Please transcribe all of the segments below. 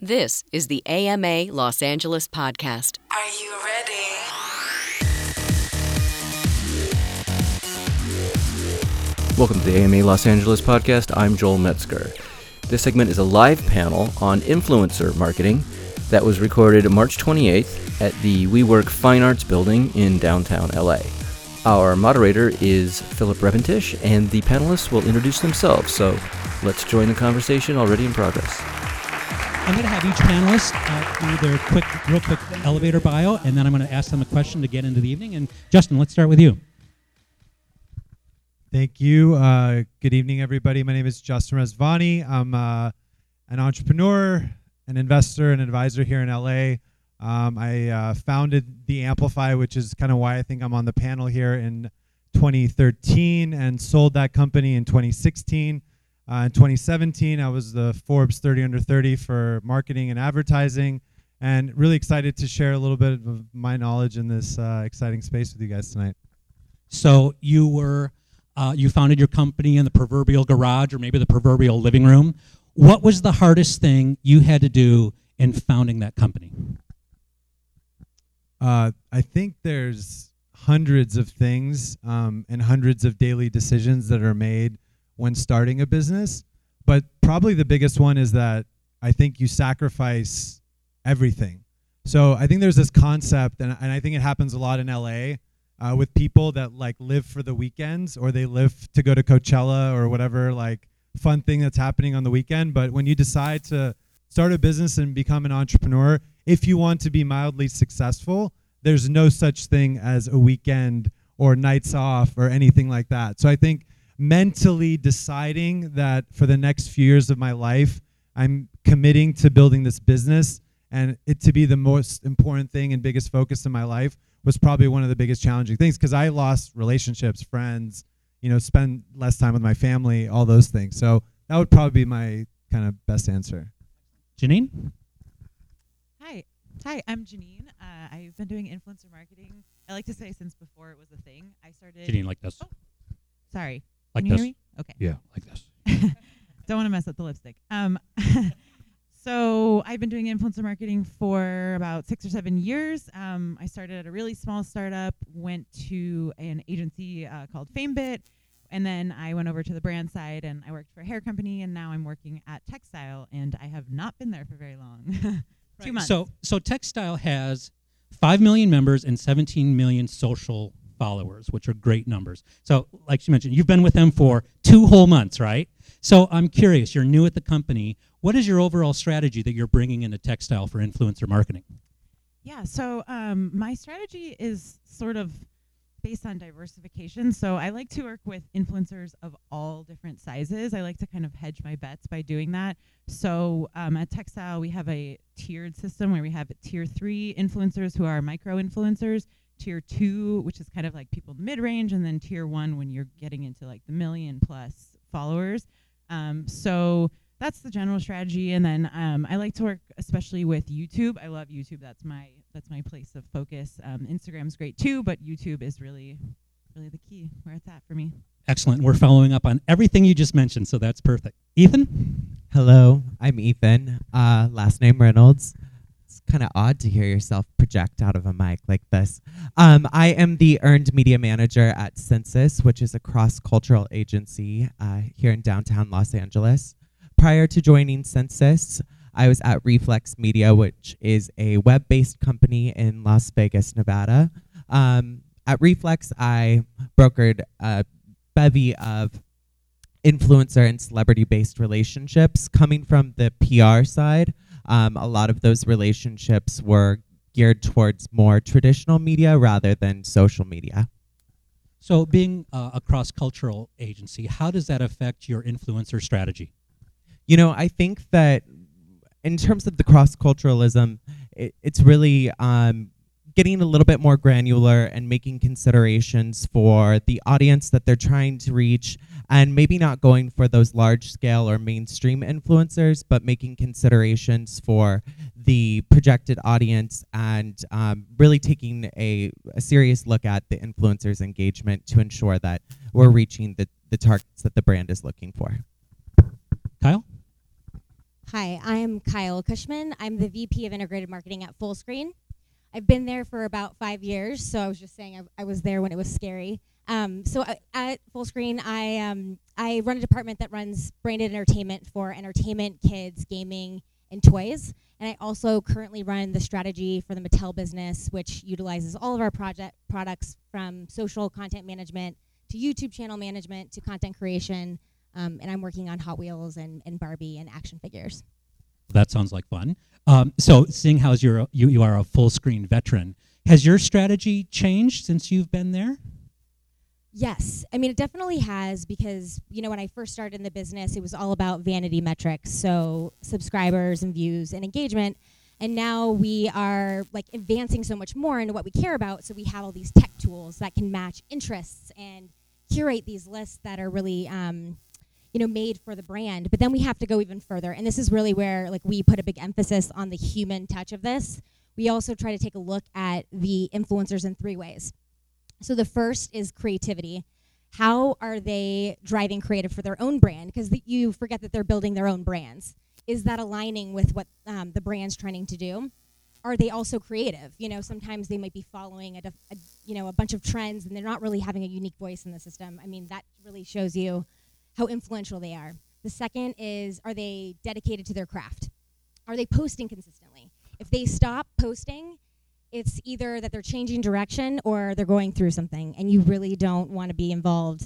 This is the AMA Los Angeles podcast. Are you ready? Welcome to the AMA Los Angeles podcast. I'm Joel Metzger. This segment is a live panel on influencer marketing that was recorded March 28th at the WeWork Fine Arts Building in downtown LA. Our moderator is Philip Repentish, and the panelists will introduce themselves. So let's join the conversation already in progress. I'm going to have each panelist uh, do their quick, real quick elevator bio, and then I'm going to ask them a question to get into the evening. And Justin, let's start with you. Thank you. Uh, good evening, everybody. My name is Justin Rezvani. I'm uh, an entrepreneur, an investor, an advisor here in LA. Um, I uh, founded the Amplify, which is kind of why I think I'm on the panel here in 2013, and sold that company in 2016. Uh, in 2017, I was the Forbes 30 under 30 for marketing and advertising, and really excited to share a little bit of my knowledge in this uh, exciting space with you guys tonight. So you were, uh, you founded your company in the proverbial garage or maybe the proverbial living room. What was the hardest thing you had to do in founding that company? Uh, I think there's hundreds of things um, and hundreds of daily decisions that are made when starting a business. But probably the biggest one is that I think you sacrifice everything. So I think there's this concept, and, and I think it happens a lot in LA uh, with people that like live for the weekends or they live to go to Coachella or whatever like fun thing that's happening on the weekend. But when you decide to start a business and become an entrepreneur, if you want to be mildly successful, there's no such thing as a weekend or nights off or anything like that. So I think mentally deciding that for the next few years of my life, I'm committing to building this business and it to be the most important thing and biggest focus in my life was probably one of the biggest challenging things because I lost relationships, friends, you know, spend less time with my family, all those things. So that would probably be my kind of best answer. Janine? Hi. Hi, I'm Janine. Uh, I've been doing influencer marketing. I like to say since before it was a thing. I started. Janine, like this. Oh, sorry. Like Can you this. hear me? Okay. Yeah, like this. Don't want to mess up the lipstick. Um, so I've been doing influencer marketing for about six or seven years. Um, I started at a really small startup, went to an agency uh, called FameBit, and then I went over to the brand side and I worked for a hair company, and now I'm working at Textile, and I have not been there for very long. Two months. So, so Textile has 5 million members and 17 million social followers, which are great numbers. So, like she mentioned, you've been with them for two whole months, right? So, I'm curious, you're new at the company. What is your overall strategy that you're bringing into Textile for influencer marketing? Yeah, so um, my strategy is sort of based on diversification. So I like to work with influencers of all different sizes. I like to kind of hedge my bets by doing that. So um, at Textile, we have a tiered system where we have tier three influencers who are micro influencers, tier two, which is kind of like people mid range, and then tier one when you're getting into like the million plus followers. Um, so that's the general strategy and then um, i like to work especially with youtube i love youtube that's my that's my place of focus um, instagram's great too but youtube is really really the key where it's at for me Excellent. We're following up on everything you just mentioned, so that's perfect. Ethan? Hello, I'm Ethan. Uh, last name Reynolds. Kind of odd to hear yourself project out of a mic like this. Um, I am the earned media manager at Sensis, which is a cross cultural agency uh, here in downtown Los Angeles. Prior to joining Sensis, I was at Reflex Media, which is a web based company in Las Vegas, Nevada. Um, at Reflex, I brokered a bevy of influencer and celebrity based relationships coming from the PR side. Um, a lot of those relationships were geared towards more traditional media rather than social media. So, being uh, a cross cultural agency, how does that affect your influencer strategy? You know, I think that in terms of the cross culturalism, it, it's really um, getting a little bit more granular and making considerations for the audience that they're trying to reach and maybe not going for those large scale or mainstream influencers but making considerations for the projected audience and um, really taking a, a serious look at the influencers engagement to ensure that we're reaching the, the targets that the brand is looking for Kyle? Hi, I'm Kyle Cushman. I'm the VP of Integrated Marketing at Fullscreen. I've been there for about five years, so I was just saying I, I was there when it was scary. Um, so uh, at Fullscreen, I um, I run a department that runs branded entertainment for entertainment, kids, gaming, and toys. And I also currently run the strategy for the Mattel business, which utilizes all of our project products from social content management to YouTube channel management to content creation. Um, and I'm working on Hot Wheels and, and Barbie and action figures. That sounds like fun. Um, so, seeing how you're you, you are a Fullscreen veteran, has your strategy changed since you've been there? Yes. I mean, it definitely has because, you know, when I first started in the business, it was all about vanity metrics. So, subscribers and views and engagement. And now we are like advancing so much more into what we care about. So, we have all these tech tools that can match interests and curate these lists that are really, um, you know, made for the brand. But then we have to go even further. And this is really where like we put a big emphasis on the human touch of this. We also try to take a look at the influencers in three ways. So the first is creativity. How are they driving creative for their own brand? Because you forget that they're building their own brands. Is that aligning with what um, the brand's trying to do? Are they also creative? You know, sometimes they might be following a, def- a you know a bunch of trends and they're not really having a unique voice in the system. I mean, that really shows you how influential they are. The second is are they dedicated to their craft? Are they posting consistently? If they stop posting, it's either that they're changing direction or they're going through something, and you really don't want to be involved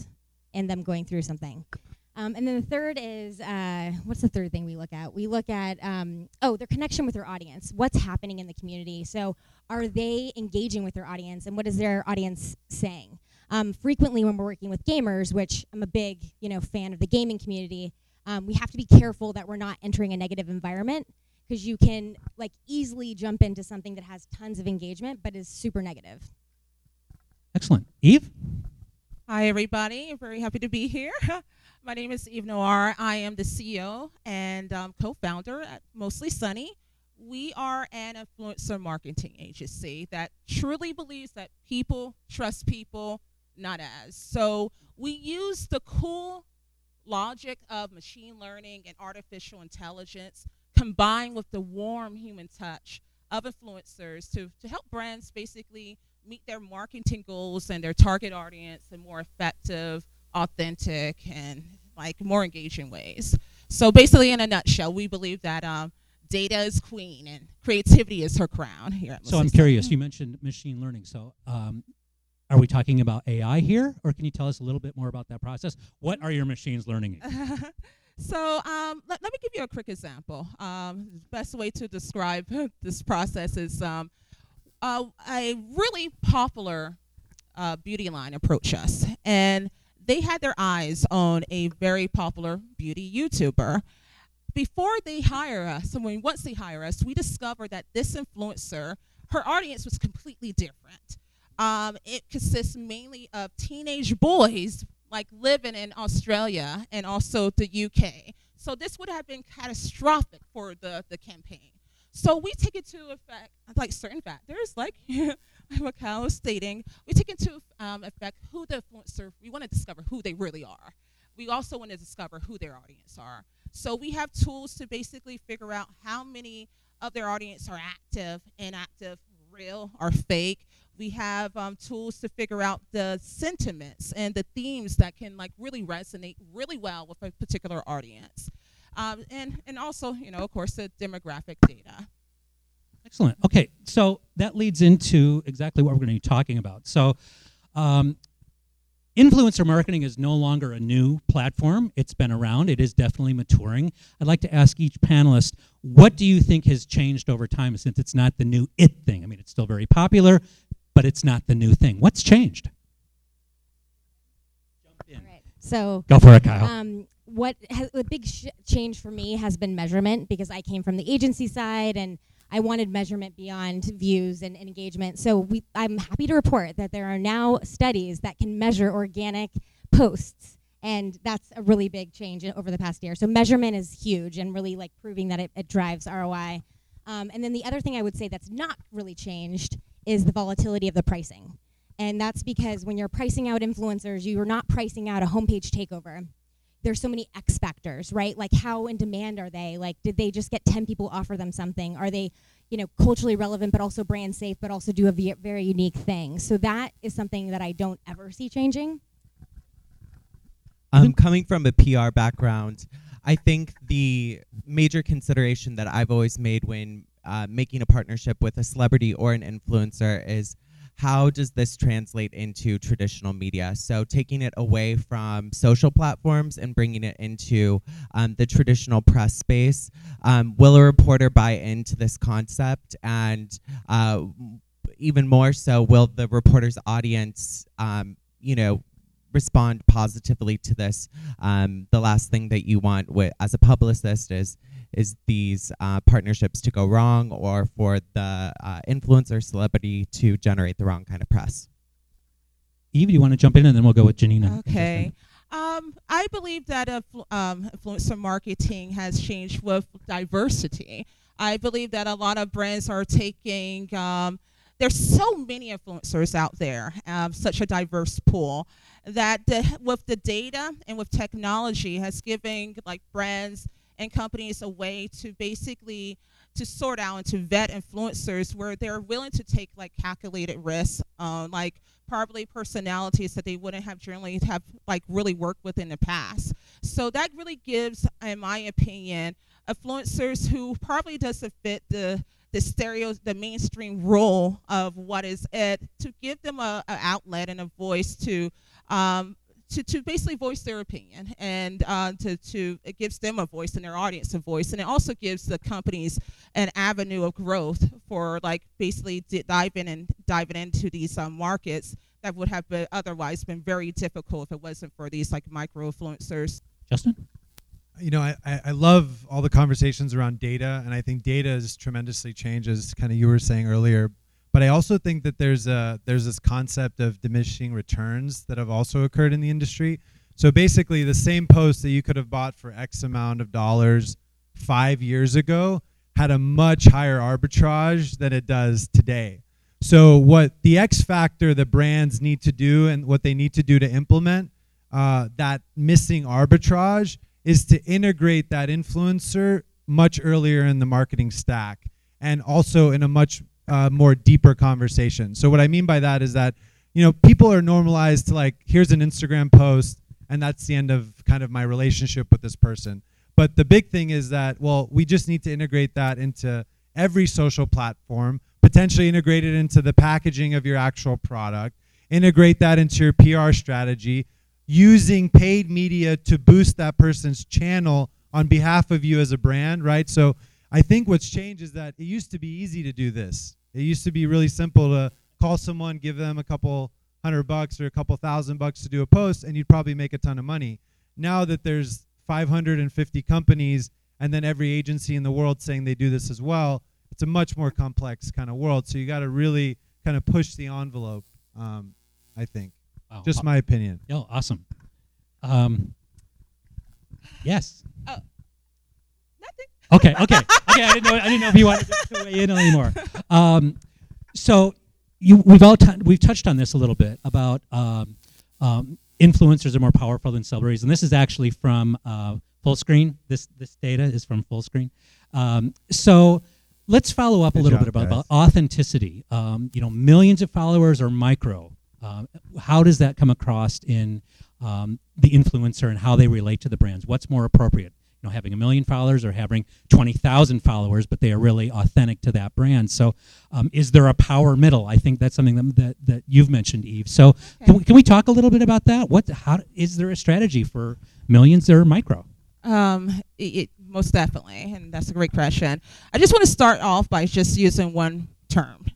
in them going through something. Um, and then the third is uh, what's the third thing we look at? We look at um, oh their connection with their audience. What's happening in the community? So are they engaging with their audience, and what is their audience saying? Um, frequently, when we're working with gamers, which I'm a big you know fan of the gaming community, um, we have to be careful that we're not entering a negative environment because you can like easily jump into something that has tons of engagement but is super negative. Excellent. Eve? Hi, everybody. Very happy to be here. My name is Eve Noir. I am the CEO and um, co founder at Mostly Sunny. We are an influencer marketing agency that truly believes that people trust people, not as. So we use the cool logic of machine learning and artificial intelligence combined with the warm human touch of influencers to, to help brands basically meet their marketing goals and their target audience in more effective, authentic, and like more engaging ways. So basically, in a nutshell, we believe that um, data is queen and creativity is her crown here. At so I'm curious. You mentioned machine learning. So um, are we talking about AI here, or can you tell us a little bit more about that process? What are your machines learning? So um, let, let me give you a quick example. Um, the best way to describe this process is um, a really popular uh, beauty line approached us, and they had their eyes on a very popular beauty YouTuber. Before they hire us, and when once they hire us, we discovered that this influencer, her audience was completely different. Um, it consists mainly of teenage boys like living in Australia and also the UK. So this would have been catastrophic for the, the campaign. So we take into effect like certain factors, like Macau was stating, we take into um, effect who the influencer, we want to discover who they really are. We also want to discover who their audience are. So we have tools to basically figure out how many of their audience are active, inactive, real, or fake we have um, tools to figure out the sentiments and the themes that can like really resonate really well with a particular audience. Um, and, and also, you know, of course, the demographic data. Excellent. Okay, so that leads into exactly what we're going to be talking about. So, um, influencer marketing is no longer a new platform. It's been around. It is definitely maturing. I'd like to ask each panelist, what do you think has changed over time since it's not the new it thing? I mean, it's still very popular but it's not the new thing. What's changed? So go for it, Kyle. Um, what has, the big sh- change for me has been measurement because I came from the agency side and I wanted measurement beyond views and, and engagement. So we, I'm happy to report that there are now studies that can measure organic posts, and that's a really big change over the past year. So measurement is huge and really like proving that it, it drives ROI. Um, and then the other thing I would say that's not really changed is the volatility of the pricing. And that's because when you're pricing out influencers, you are not pricing out a homepage takeover. there's so many X factors, right? Like how in demand are they? Like did they just get 10 people offer them something? Are they, you know, culturally relevant but also brand safe but also do a very unique thing? So that is something that I don't ever see changing. Um, coming from a PR background, I think the major consideration that I've always made when uh, making a partnership with a celebrity or an influencer is how does this translate into traditional media? So, taking it away from social platforms and bringing it into um, the traditional press space. Um, will a reporter buy into this concept? And uh, even more so, will the reporter's audience, um, you know, respond positively to this. Um, the last thing that you want wi- as a publicist is is these uh, partnerships to go wrong or for the uh, influencer celebrity to generate the wrong kind of press. Eve, do you want to jump in and then we'll go with Janina? Okay. Um, I believe that influ- um, influencer marketing has changed with diversity. I believe that a lot of brands are taking. Um, there's so many influencers out there, um, such a diverse pool that the, with the data and with technology has given like brands and companies a way to basically to sort out and to vet influencers where they're willing to take like calculated risks on like probably personalities that they wouldn't have generally have like really worked with in the past. So that really gives, in my opinion, influencers who probably doesn't fit the the stereo the mainstream role of what is it to give them a, a outlet and a voice to um, to, to basically voice their opinion and uh, to, to it gives them a voice and their audience a voice and it also gives the companies an avenue of growth for like basically di- diving and diving into these um, markets that would have been otherwise been very difficult if it wasn't for these like micro influencers Justin? you know, I, I I love all the conversations around data, and I think data has tremendously changed, as kind of you were saying earlier. But I also think that there's a there's this concept of diminishing returns that have also occurred in the industry. So basically, the same post that you could have bought for X amount of dollars five years ago had a much higher arbitrage than it does today. So what the X factor that brands need to do and what they need to do to implement uh, that missing arbitrage is to integrate that influencer much earlier in the marketing stack and also in a much uh, more deeper conversation. So what I mean by that is that you know people are normalized to like here's an Instagram post and that's the end of kind of my relationship with this person. But the big thing is that well we just need to integrate that into every social platform, potentially integrate it into the packaging of your actual product, integrate that into your PR strategy, using paid media to boost that person's channel on behalf of you as a brand, right? So I think what's changed is that it used to be easy to do this. It used to be really simple to call someone, give them a couple hundred bucks or a couple thousand bucks to do a post, and you'd probably make a ton of money. Now that there's 550 companies and then every agency in the world saying they do this as well, it's a much more complex kind of world. So you got to really kind of push the envelope, um, I think. Wow. Just my opinion. Oh, awesome. Um, yes. Okay. Okay. Okay. I didn't know. I didn't know if you wanted to weigh in anymore. Um, so you, we've all t- we've touched on this a little bit about um, um, influencers are more powerful than celebrities, and this is actually from uh, Fullscreen. This this data is from Fullscreen. Um, so let's follow up a little job, bit about, about authenticity. Um, you know, millions of followers or micro. Um, how does that come across in um, the influencer and how they relate to the brands? What's more appropriate? You know, having a million followers or having twenty thousand followers, but they are really authentic to that brand. So, um, is there a power middle? I think that's something that that, that you've mentioned, Eve. So, can, we, can we talk a little bit about that? What? How is there a strategy for millions or micro? Um, it, it most definitely, and that's a great question. I just want to start off by just using one term,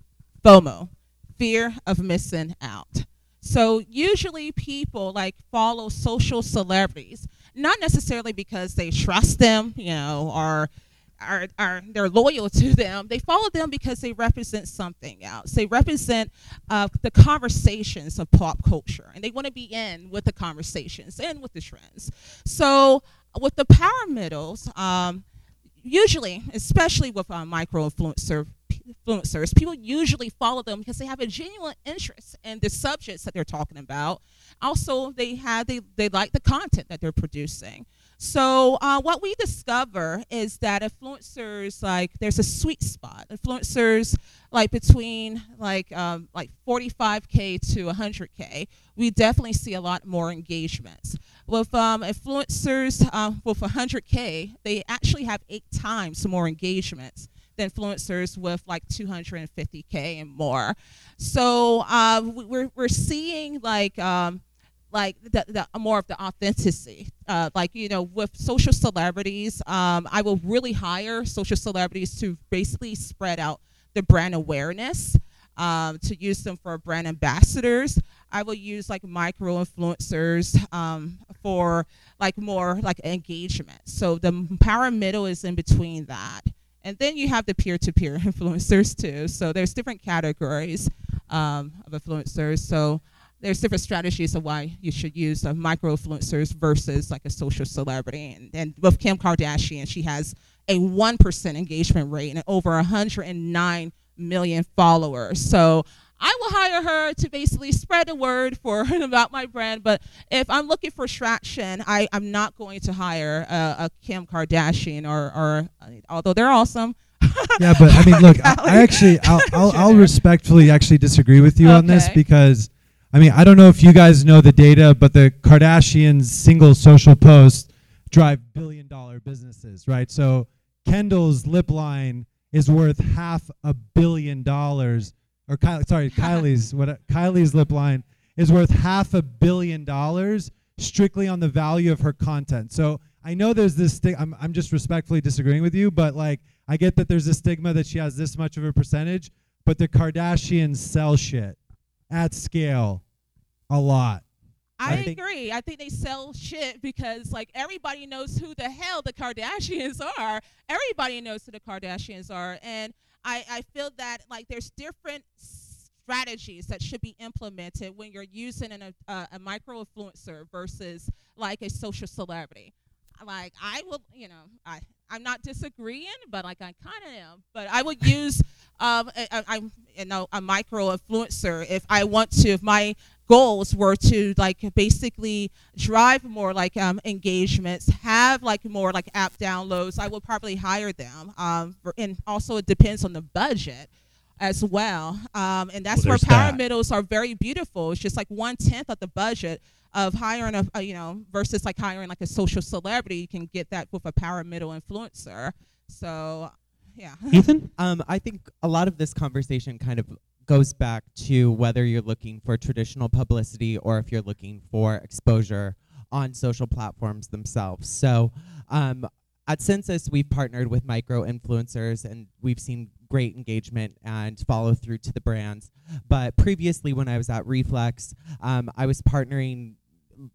FOMO, fear of missing out. So usually people like follow social celebrities, not necessarily because they trust them, you know, or are, are they're loyal to them. They follow them because they represent something else. They represent uh, the conversations of pop culture, and they want to be in with the conversations and with the trends. So with the power middles, um, usually, especially with uh, micro influencer, influencers, people usually follow them because they have a genuine interest in the subjects that they're talking about. Also, they have they, they like the content that they're producing. So uh, what we discover is that influencers like there's a sweet spot. Influencers like between like um, like 45k to 100k, we definitely see a lot more engagements. With um, influencers uh, with 100k, they actually have eight times more engagements than influencers with like 250k and more. So uh, we're we're seeing like um, like the, the more of the authenticity. Uh, like you know, with social celebrities, um, I will really hire social celebrities to basically spread out the brand awareness. Um, to use them for brand ambassadors. I will use like micro influencers um, for like more like engagement. So the power middle is in between that. And then you have the peer-to-peer influencers too. So there's different categories um, of influencers. So there's different strategies of why you should use uh, micro influencers versus like a social celebrity. And, and with Kim Kardashian, she has a 1% engagement rate and over 109 million followers. So I will hire her to basically spread the word for about my brand. But if I'm looking for traction, I, I'm not going to hire a, a Kim Kardashian or, or uh, although they're awesome. yeah, but I mean, look, I, I actually, I'll, I'll, I'll, respectfully actually disagree with you okay. on this because I mean, I don't know if you guys know the data, but the Kardashians' single social post drive billion dollar businesses, right? So Kendall's lip line is worth half a billion dollars, or Kylie, sorry, Kylie's what Kylie's lip line is worth half a billion dollars strictly on the value of her content. So I know there's this thing. I'm I'm just respectfully disagreeing with you, but like I get that there's a stigma that she has this much of a percentage, but the Kardashians sell shit at scale a lot. I, I agree. I think they sell shit because like everybody knows who the hell the Kardashians are. Everybody knows who the Kardashians are, and I I feel that like there's different strategies that should be implemented when you're using an, a, a micro influencer versus like a social celebrity. Like I will, you know, I I'm not disagreeing, but like I kind of am. But I would use um, I, am you know a micro influencer if I want to. If my goals were to like basically drive more like um, engagements, have like more like app downloads, I would probably hire them. Um, and also it depends on the budget as well. Um, and that's well, where power that. middles are very beautiful. It's just like one tenth of the budget of hiring a, a, you know versus like hiring like a social celebrity you can get that with a power middle influencer. So yeah. Ethan? Um i think a lot of this conversation kind of goes back to whether you're looking for traditional publicity or if you're looking for exposure on social platforms themselves. So um at Sensis we've partnered with micro influencers and we've seen great engagement and follow through to the brands. But previously, when I was at Reflex, um, I was partnering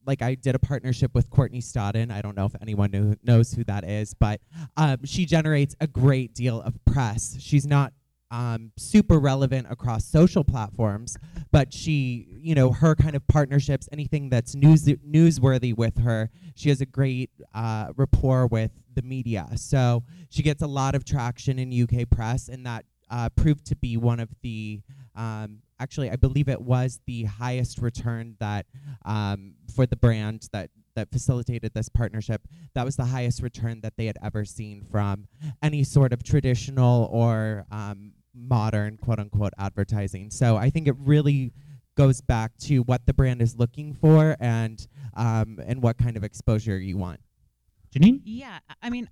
like I did a partnership with Courtney Stodden. I don't know if anyone knew, knows who that is, but um, she generates a great deal of press. She's not um, super relevant across social platforms, but she, you know, her kind of partnerships, anything that's news newsworthy with her, she has a great uh, rapport with the media. So she gets a lot of traction in UK press, and that uh, proved to be one of the um, actually, I believe it was the highest return that um, for the brand that that facilitated this partnership. That was the highest return that they had ever seen from any sort of traditional or um, modern quote unquote advertising. So I think it really goes back to what the brand is looking for and um, and what kind of exposure you want. Janine? Yeah, I mean,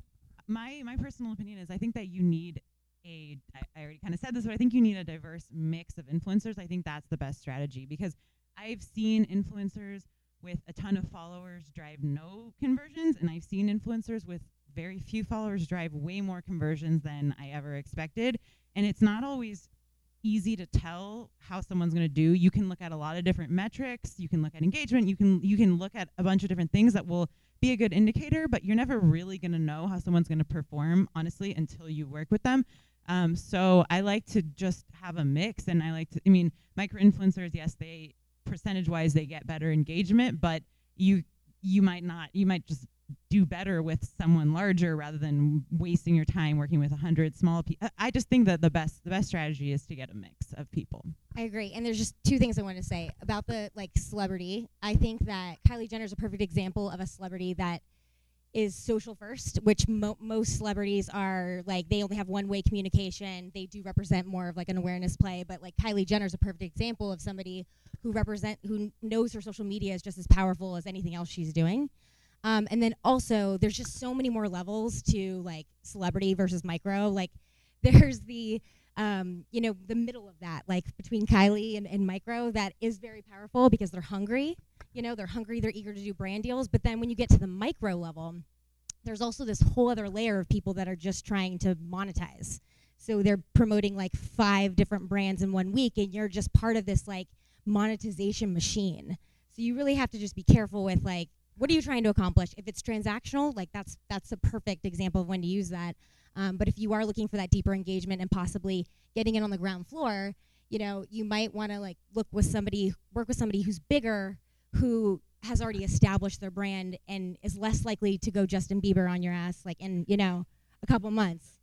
my my personal opinion is I think that you need a I, I already kind of said this, but I think you need a diverse mix of influencers. I think that's the best strategy because I've seen influencers with a ton of followers drive no conversions, and I've seen influencers with very few followers drive way more conversions than I ever expected. And it's not always easy to tell how someone's going to do. You can look at a lot of different metrics. You can look at engagement. You can you can look at a bunch of different things that will be a good indicator, but you're never really going to know how someone's going to perform honestly until you work with them. Um, so I like to just have a mix, and I like to. I mean, micro influencers, yes, they percentage wise they get better engagement, but you you might not. You might just do better with someone larger rather than wasting your time working with a hundred small people. I just think that the best the best strategy is to get a mix of people. I agree. And there's just two things I want to say about the like celebrity. I think that Kylie Jenner is a perfect example of a celebrity that is social first, which mo- most celebrities are like they only have one way communication. They do represent more of like an awareness play, but like Kylie Jenner is a perfect example of somebody who represent who knows her social media is just as powerful as anything else she's doing. Um, and then also, there's just so many more levels to like celebrity versus micro. Like, there's the um, you know the middle of that, like between Kylie and, and micro, that is very powerful because they're hungry. You know, they're hungry, they're eager to do brand deals. But then when you get to the micro level, there's also this whole other layer of people that are just trying to monetize. So they're promoting like five different brands in one week, and you're just part of this like monetization machine. So you really have to just be careful with like what are you trying to accomplish? If it's transactional, like that's that's a perfect example of when to use that. Um, but if you are looking for that deeper engagement and possibly getting in on the ground floor, you know, you might want to like look with somebody, work with somebody who's bigger, who has already established their brand and is less likely to go Justin Bieber on your ass, like in you know a couple months.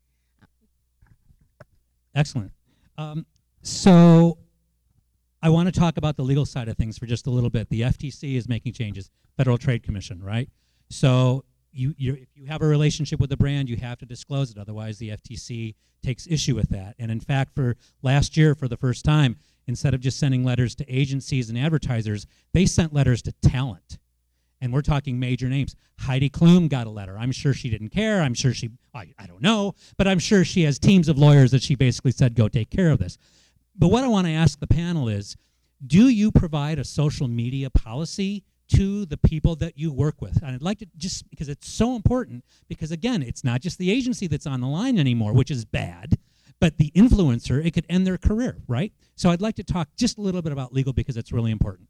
Excellent. Um, so I want to talk about the legal side of things for just a little bit. The FTC is making changes, Federal Trade Commission, right? So you, you if you have a relationship with a brand, you have to disclose it. Otherwise, the FTC takes issue with that. And in fact, for last year, for the first time, instead of just sending letters to agencies and advertisers, they sent letters to talent. And we're talking major names. Heidi Klum got a letter. I'm sure she didn't care. I'm sure she, I, I don't know, but I'm sure she has teams of lawyers that she basically said, go take care of this. But what I want to ask the panel is do you provide a social media policy to the people that you work with? And I'd like to just, because it's so important, because again, it's not just the agency that's on the line anymore, which is bad but the influencer, it could end their career, right? So I'd like to talk just a little bit about legal because it's really important.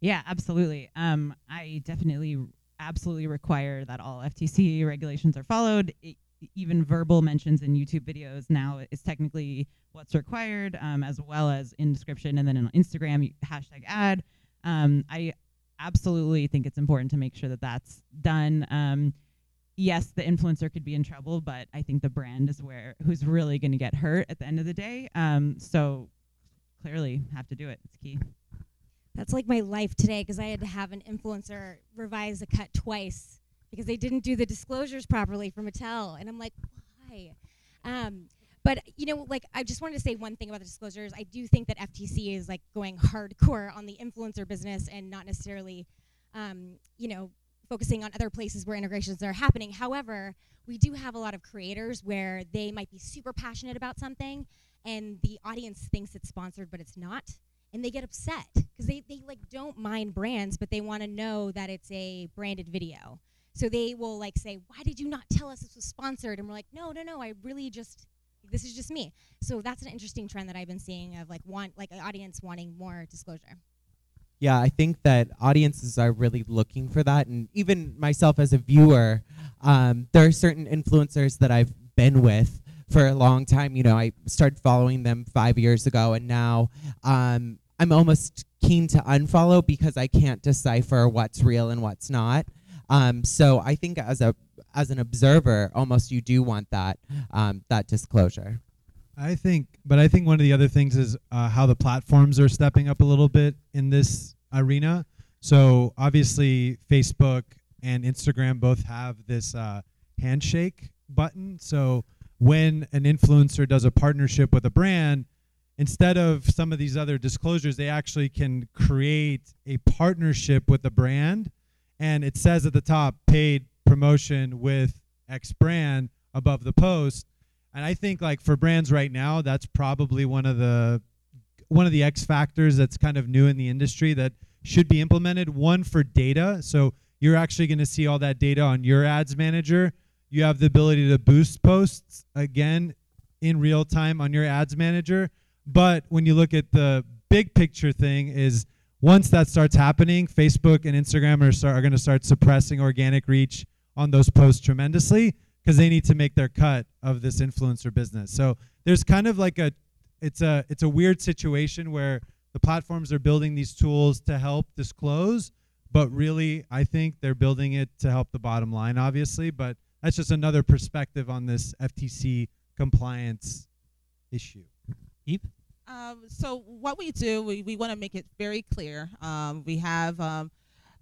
Yeah, absolutely. Um, I definitely, absolutely require that all FTC regulations are followed. It, even verbal mentions in YouTube videos now is technically what's required, um, as well as in description and then on Instagram hashtag ad. Um, I absolutely think it's important to make sure that that's done. Um, yes, the influencer could be in trouble, but I think the brand is where who's really going to get hurt at the end of the day. Um, so clearly, have to do it. It's key. That's like my life today because I had to have an influencer revise a cut twice because they didn't do the disclosures properly for Mattel, and I'm like, why? Um, but you know, like I just wanted to say one thing about the disclosures. I do think that FTC is like going hardcore on the influencer business and not necessarily, um, you know, focusing on other places where integrations are happening. However, we do have a lot of creators where they might be super passionate about something and the audience thinks it's sponsored but it's not and they get upset because they, they like don't mind brands but they want to know that it's a branded video so they will like say why did you not tell us this was sponsored and we're like no no no i really just this is just me so that's an interesting trend that i've been seeing of like want like an audience wanting more disclosure yeah, I think that audiences are really looking for that. And even myself as a viewer, um, there are certain influencers that I've been with for a long time. You know, I started following them five years ago, and now um, I'm almost keen to unfollow because I can't decipher what's real and what's not. Um, so I think as a as an observer, almost you do want that um, that disclosure. I think, but I think one of the other things is uh, how the platforms are stepping up a little bit in this arena. So obviously, Facebook and Instagram both have this uh, handshake button. So when an influencer does a partnership with a brand, instead of some of these other disclosures, they actually can create a partnership with the brand. And it says at the top, paid promotion with X brand above the post and I think like for brands right now, that's probably one of the one of the X factors that's kind of new in the industry that should be implemented. One for data, so you're actually going to see all that data on your ads manager. You have the ability to boost posts again in real time on your ads manager. But when you look at the big picture thing is once that starts happening, Facebook and Instagram are, are going to start suppressing organic reach on those posts tremendously because they need to make their cut of this influencer business. So there's kind of like a it's a it's a weird situation where the platforms are building these tools to help disclose, But really, I think they're building it to help the bottom line, obviously. But that's just another perspective on this FTC compliance issue. Eve? Um, so what we do, we, we want to make it very clear. Um, we have um,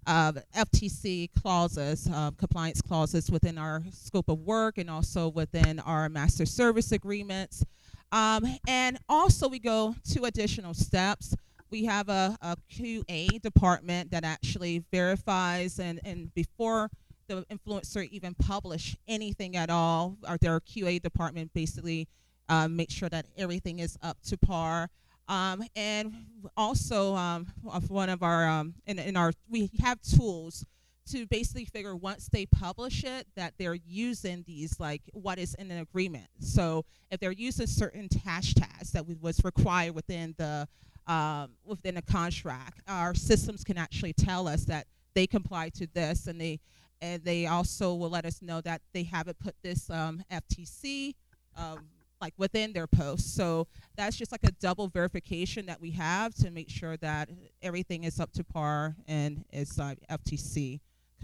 uh, FTC clauses, uh, compliance clauses within our scope of work and also within our master service agreements. Um, and also we go two additional steps. We have a, a QA department that actually verifies and, and before the influencer even publish anything at all, our, their QA department basically um, make sure that everything is up to par. Um, and also, um, of one of our um, in, in our we have tools to basically figure once they publish it that they're using these like what is in an agreement. So if they're using certain hashtags that was required within the um, within a contract, our systems can actually tell us that they comply to this, and they and they also will let us know that they haven't put this um, FTC um, like within their posts. So that's just like a double verification that we have to make sure that everything is up to par and is uh, FTC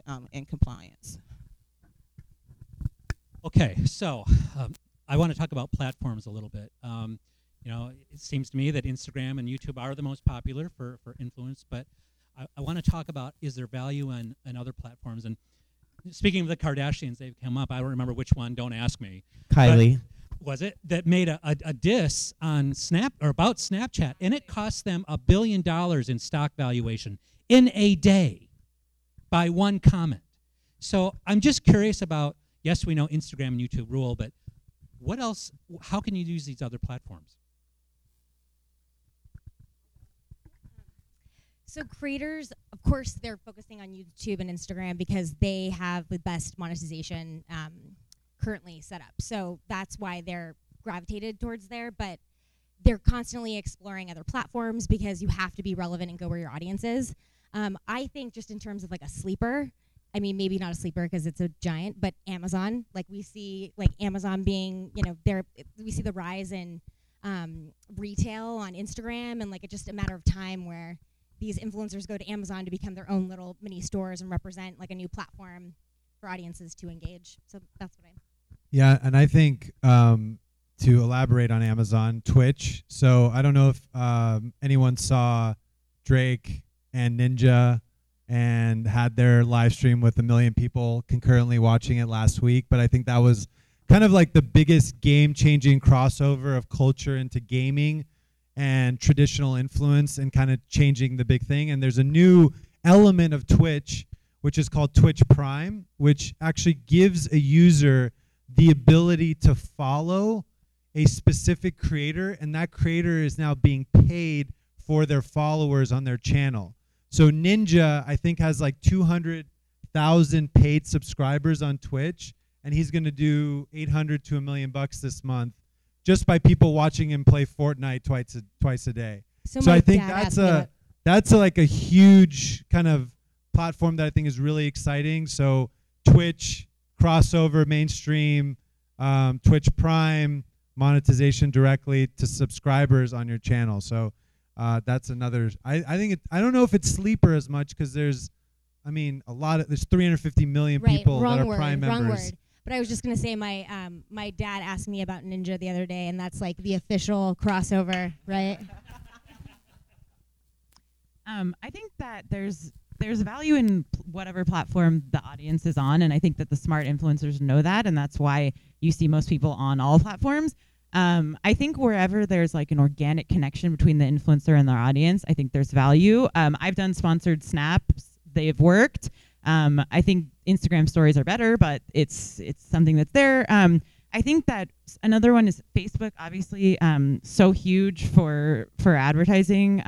um, in compliance. Okay, so um, I want to talk about platforms a little bit. Um, you know, it seems to me that Instagram and YouTube are the most popular for, for influence, but I, I want to talk about is there value in, in other platforms? And speaking of the Kardashians, they've come up. I don't remember which one. Don't ask me. Kylie. Was it that made a, a, a diss on Snap or about Snapchat, and it cost them a billion dollars in stock valuation in a day by one comment. So I'm just curious about. Yes, we know Instagram and YouTube rule, but what else? How can you use these other platforms? So creators, of course, they're focusing on YouTube and Instagram because they have the best monetization um, currently set up. So that's why they're gravitated towards there. But they're constantly exploring other platforms because you have to be relevant and go where your audience is. Um, I think just in terms of like a sleeper, I mean maybe not a sleeper because it's a giant, but Amazon. Like we see like Amazon being, you know, there we see the rise in um, retail on Instagram and like it's just a matter of time where these influencers go to Amazon to become their own little mini stores and represent like a new platform for audiences to engage. So that's what I. Yeah, and I think um, to elaborate on Amazon, Twitch. So I don't know if um, anyone saw Drake and Ninja and had their live stream with a million people concurrently watching it last week, but I think that was kind of like the biggest game-changing crossover of culture into gaming and traditional influence and kind of changing the big thing. And there's a new element of Twitch, which is called Twitch Prime, which actually gives a user the ability to follow a specific creator, and that creator is now being paid for their followers on their channel. So Ninja, I think, has like 200,000 paid subscribers on Twitch, and he's going to do 800 to a million bucks this month just by people watching him play Fortnite twice a, twice a day. So, So I think that's a that's a, like a huge kind of platform that I think is really exciting. So Twitch crossover mainstream, um, Twitch Prime monetization directly to subscribers on your channel. So uh, that's another. I, I think it. I don't know if it's sleeper as much because there's, I mean, a lot of there's 350 million right, people that are word, Prime wrong members. word. But I was just gonna say my um, my dad asked me about Ninja the other day, and that's like the official crossover, right? Um, I think that there's there's value in whatever platform the audience is on, and I think that the smart influencers know that, and that's why you see most people on all platforms. Um, I think wherever there's like an organic connection between the influencer and their audience, I think there's value. Um, I've done sponsored snaps; they've worked. Um, I think Instagram stories are better, but it's it's something that's there. Um, I think that another one is Facebook. Obviously, um, so huge for for advertising.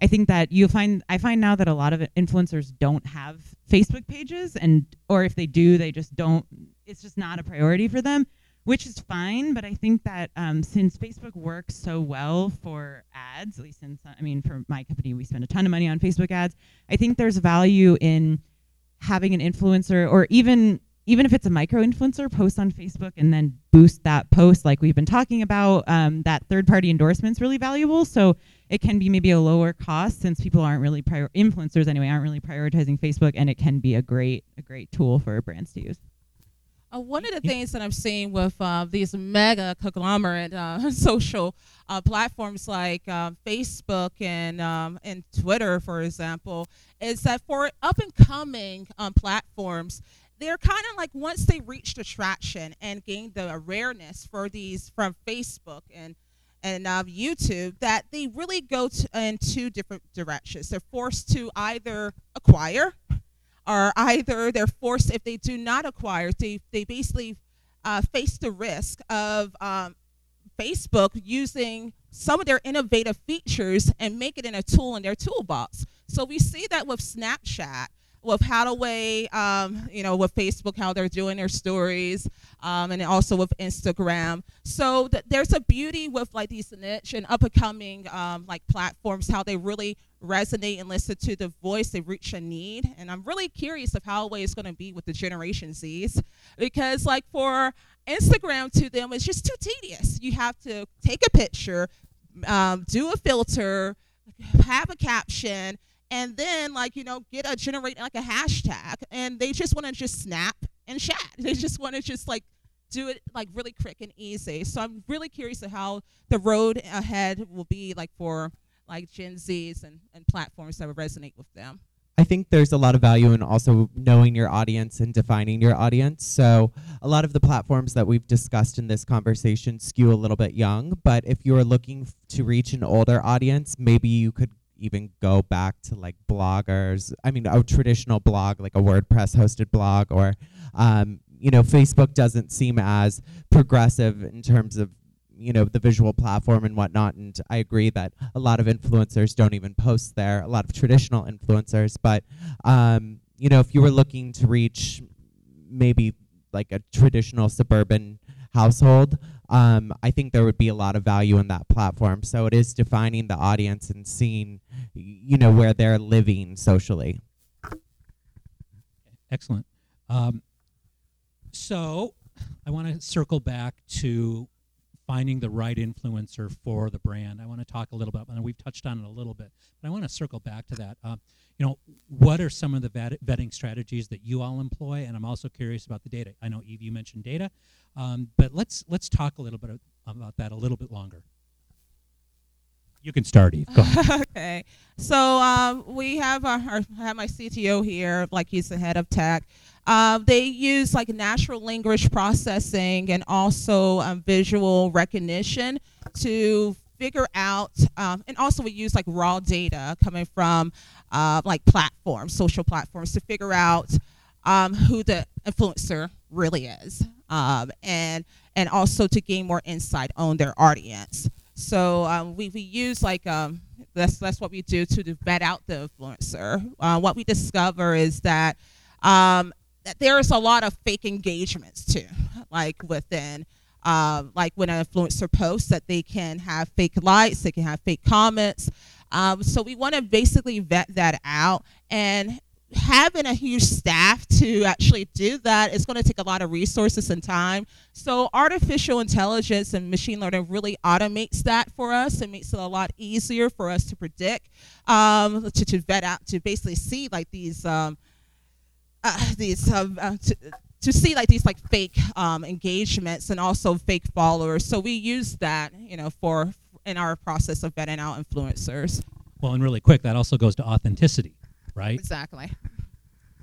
I think that you find I find now that a lot of influencers don't have Facebook pages, and or if they do, they just don't. It's just not a priority for them, which is fine. But I think that um, since Facebook works so well for ads, at least since I mean for my company, we spend a ton of money on Facebook ads. I think there's value in having an influencer or even even if it's a micro influencer, post on Facebook and then boost that post like we've been talking about. Um, that third party endorsement is really valuable. So it can be maybe a lower cost since people aren't really prior influencers anyway aren't really prioritizing Facebook, and it can be a great a great tool for brands to use. Uh, one of the things that I'm seeing with uh, these mega conglomerate uh, social uh, platforms like uh, Facebook and um, and Twitter, for example, is that for up and coming um, platforms, they're kind of like once they reach the traction and gain the awareness for these from Facebook and and uh, YouTube, that they really go to, in two different directions. They're forced to either acquire or either they're forced if they do not acquire they, they basically uh, face the risk of um, facebook using some of their innovative features and make it in a tool in their toolbox so we see that with snapchat with Hadaway, um, you know, with Facebook, how they're doing their stories, um, and also with Instagram. So th- there's a beauty with like these niche and up and coming um, like platforms, how they really resonate and listen to the voice, they reach a need. And I'm really curious of how Hadaway is going to be with the Generation Zs, because like for Instagram to them, it's just too tedious. You have to take a picture, um, do a filter, have a caption and then like you know get a generate like a hashtag and they just want to just snap and chat. They mm-hmm. just want to just like do it like really quick and easy. So i'm really curious of how the road ahead will be like for like gen z's and, and platforms that will resonate with them. I think there's a lot of value in also knowing your audience and defining your audience. So, a lot of the platforms that we've discussed in this conversation skew a little bit young, but if you're looking f- to reach an older audience, maybe you could even go back to like bloggers. I mean, a traditional blog, like a WordPress hosted blog, or, um, you know, Facebook doesn't seem as progressive in terms of, you know, the visual platform and whatnot. And I agree that a lot of influencers don't even post there, a lot of traditional influencers. But, um, you know, if you were looking to reach maybe like a traditional suburban household, um, I think there would be a lot of value in that platform. So it is defining the audience and seeing, you know, where they're living socially. Excellent. Um, so I want to circle back to finding the right influencer for the brand. I want to talk a little bit, and we've touched on it a little bit, but I want to circle back to that. Um, you know, what are some of the vet- vetting strategies that you all employ? And I'm also curious about the data. I know Eve, you mentioned data, um, but let's let's talk a little bit about that a little bit longer. You can start, Eve. Go ahead. okay. So um, we have our, our have my CTO here, like he's the head of tech. Uh, they use like natural language processing and also um, visual recognition to figure out, um, and also we use like raw data coming from uh, like platforms, social platforms, to figure out um, who the influencer really is, um, and and also to gain more insight on their audience. So um, we we use like um, that's that's what we do to vet out the influencer. Uh, what we discover is that um, that there's a lot of fake engagements too, like within. Um, like when an influencer posts that they can have fake likes, they can have fake comments. Um, so we want to basically vet that out and having a huge staff to actually do that is going to take a lot of resources and time. So artificial intelligence and machine learning really automates that for us and makes it a lot easier for us to predict, um, to, to vet out, to basically see like these um, uh, these uh, uh, to, to see like these like fake um, engagements and also fake followers. So we use that, you know, for in our process of vetting out influencers. Well, and really quick, that also goes to authenticity, right? Exactly.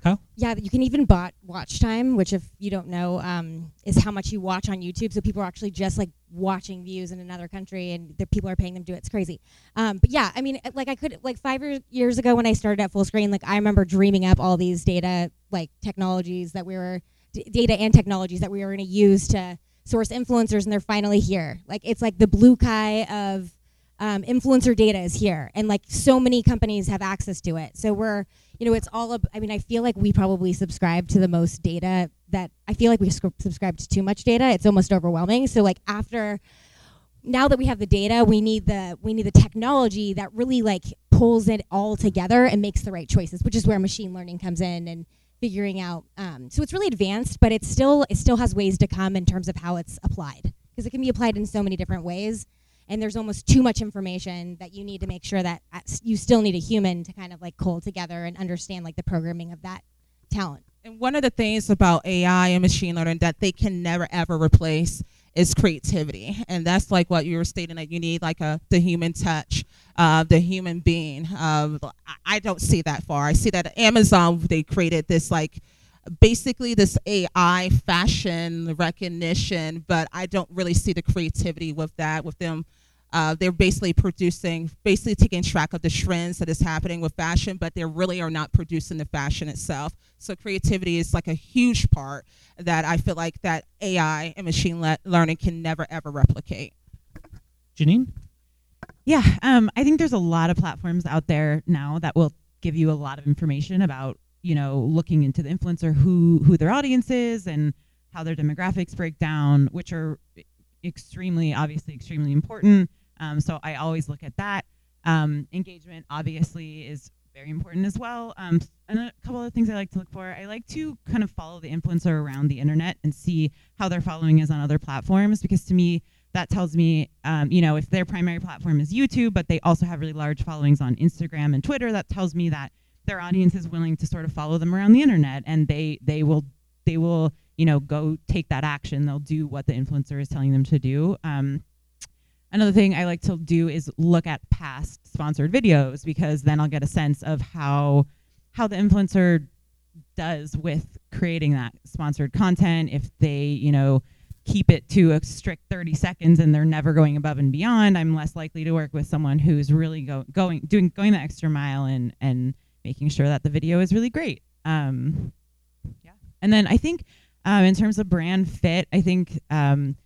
Kyle? Yeah, you can even bot watch time, which if you don't know, um, is how much you watch on YouTube. So people are actually just like watching views in another country, and the people are paying them to do it. It's crazy. Um, but yeah, I mean, like I could like five years years ago when I started at Fullscreen, like I remember dreaming up all these data like technologies that we were d- data and technologies that we were going to use to source influencers, and they're finally here. Like it's like the blue sky of um, influencer data is here, and like so many companies have access to it. So we're you know, it's all. I mean, I feel like we probably subscribe to the most data that I feel like we subscribe to too much data. It's almost overwhelming. So like after now that we have the data, we need the we need the technology that really like pulls it all together and makes the right choices, which is where machine learning comes in and figuring out. Um, so it's really advanced, but it's still it still has ways to come in terms of how it's applied because it can be applied in so many different ways. And there's almost too much information that you need to make sure that uh, you still need a human to kind of like cull together and understand like the programming of that talent. And one of the things about AI and machine learning that they can never ever replace is creativity, and that's like what you were stating that you need like a the human touch, uh, the human being. I- I don't see that far. I see that Amazon they created this like basically this AI fashion recognition, but I don't really see the creativity with that with them. Uh, they're basically producing, basically taking track of the trends that is happening with fashion, but they really are not producing the fashion itself. So creativity is like a huge part that I feel like that AI and machine le- learning can never ever replicate. Janine? Yeah, um, I think there's a lot of platforms out there now that will give you a lot of information about, you know, looking into the influencer, who who their audience is, and how their demographics break down, which are extremely, obviously, extremely important. Um, so I always look at that. Um, engagement, obviously, is very important as well. Um, and a couple of things I like to look for. I like to kind of follow the influencer around the internet and see how their following is on other platforms because to me, that tells me, um, you know, if their primary platform is YouTube, but they also have really large followings on Instagram and Twitter, that tells me that their audience is willing to sort of follow them around the internet, and they they will they will you know go take that action. They'll do what the influencer is telling them to do. Um, another thing I like to do is look at past sponsored videos because then I'll get a sense of how how the influencer does with creating that sponsored content. If they you know keep it to a strict 30 seconds and they're never going above and beyond, I'm less likely to work with someone who's really go, going doing going the extra mile and and making sure that the video is really great. Um, yeah, and then I think um, in terms of brand fit, I think um,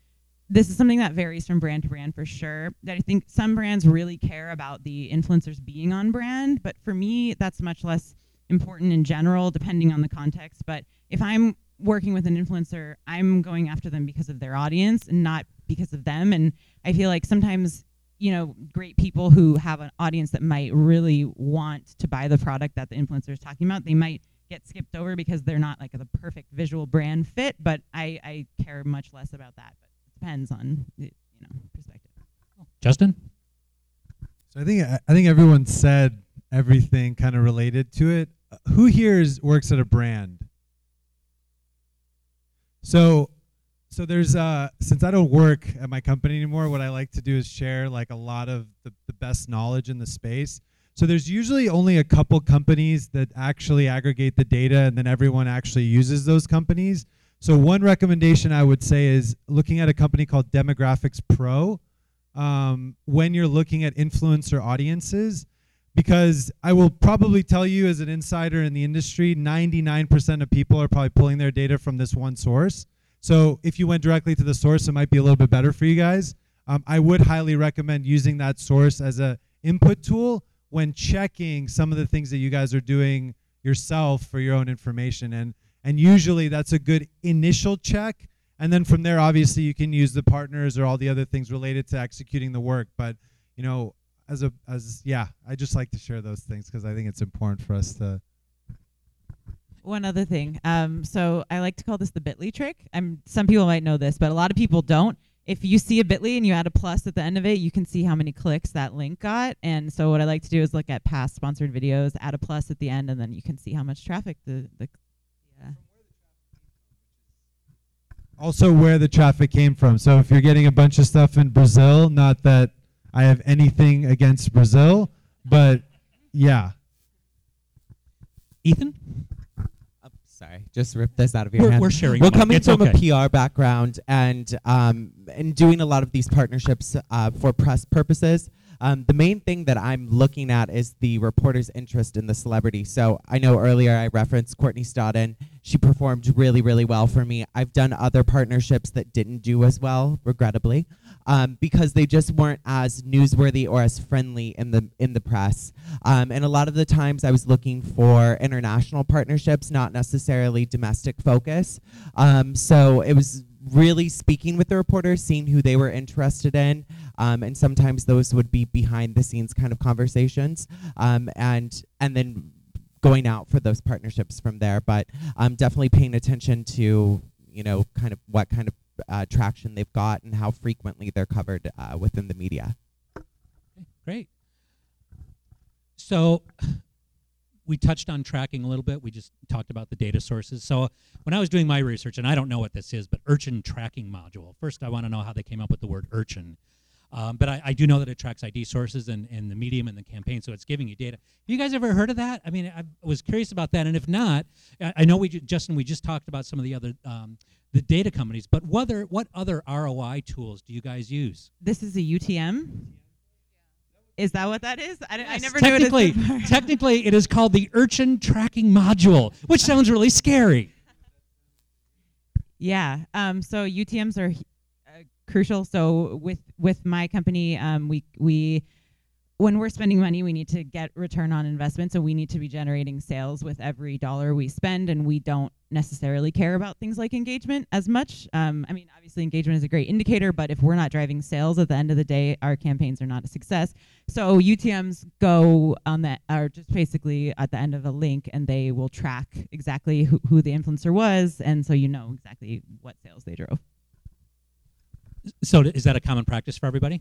this is something that varies from brand to brand for sure. That I think some brands really care about the influencers being on brand, but for me, that's much less important in general, depending on the context. But if I'm working with an influencer, I'm going after them because of their audience and not because of them. And I feel like sometimes, you know, great people who have an audience that might really want to buy the product that the influencer is talking about, they might get skipped over because they're not like the perfect visual brand fit. But I, I care much less about that. But it depends on you know perspective. Justin? So I think I think everyone said everything kind of related to it. Uh, Who here is works at a brand? So so there's uh since I don't work at my company anymore, what I like to do is share like a lot of the, the best knowledge in the space. So there's usually only a couple companies that actually aggregate the data and then everyone actually uses those companies. So one recommendation I would say is looking at a company called Demographics Pro um, when you're looking at influencer audiences because I will probably tell you as an insider in the industry, 99% of people are probably pulling their data from this one source. So if you went directly to the source, it might be a little bit better for you guys. Um, I would highly recommend using that source as a input tool when checking some of the things that you guys are doing yourself for your own information. And and usually that's a good initial check. And then from there, obviously, you can use the partners or all the other things related to executing the work. But you know, as a as yeah, I just like to share those things because I think it's important for us to. One other thing. Um, so I like to call this the Bitly trick. I'm some people might know this, but a lot of people don't. If you see a Bitly and you add a plus at the end of it, you can see how many clicks that link got. And so what I like to do is look at past sponsored videos, add a plus at the end, and then you can see how much traffic the the yeah. Also, where the traffic came from. So if you're getting a bunch of stuff in Brazil, not that I have anything against Brazil, but yeah. Ethan? Sorry, just rip this out of your We're, hand. we're sharing. Mic. coming it's from okay. a PR background and um, and doing a lot of these partnerships uh, for press purposes, um, the main thing that I'm looking at is the reporter's interest in the celebrity. So I know earlier I referenced Courtney Stodden. She performed really, really well for me. I've done other partnerships that didn't do as well, regrettably, um, because they just weren't as newsworthy or as friendly in the in the press. Um, and a lot of the times I was looking for international partnerships, not necessarily domestic focus. Um, so it was really speaking with the reporters, seeing who they were interested in, um, and sometimes those would be behind the scenes kind of conversations, um, and and then going out for those partnerships from there. But I'm definitely paying attention to you know kind of what kind of uh, traction they've got and how frequently they're covered uh, within the media. Great. So we touched on tracking a little bit. We just talked about the data sources. So when I was doing my research, and I don't know what this is, but urchin tracking module. First, I want to know how they came up with the word urchin. Um, but I, I, do know that it tracks ID sources and, and the medium and the campaign, so it's giving you data. Have you guys ever heard of that? I mean, I was curious about that, and if not, I, I know we Justin, we just talked about some of the other um, the data companies, but what other what other ROI tools do you guys use? This is a UTM. Is that what that is? I, yes, I never technically, knew it. technically, it is called the Urchin Tracking Module, which sounds really scary. Yeah. Um, so UTM's are uh, crucial. So with with my company, um, we we when we're spending money, we need to get return on investment. So we need to be generating sales with every dollar we spend, and we don't necessarily care about things like engagement as much. Um, I mean, obviously, engagement is a great indicator, but if we're not driving sales at the end of the day, our campaigns are not a success. So UTMs go on that, are just basically at the end of a link, and they will track exactly who, who the influencer was, and so you know exactly what sales they drove. So, is that a common practice for everybody?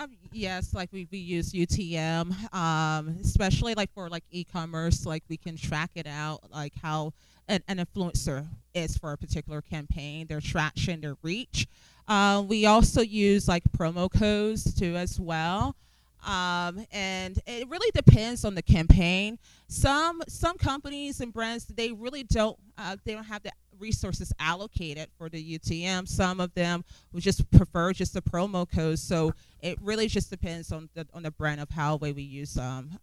Um, yes, like we, we use UTM, um, especially like for like e-commerce, like we can track it out, like how an, an influencer is for a particular campaign, their traction, their reach. Uh, we also use like promo codes too as well. Um, and it really depends on the campaign. Some some companies and brands they really don't uh, they don't have the resources allocated for the UTM. Some of them would just prefer just the promo codes. So it really just depends on the on the brand of how way we use um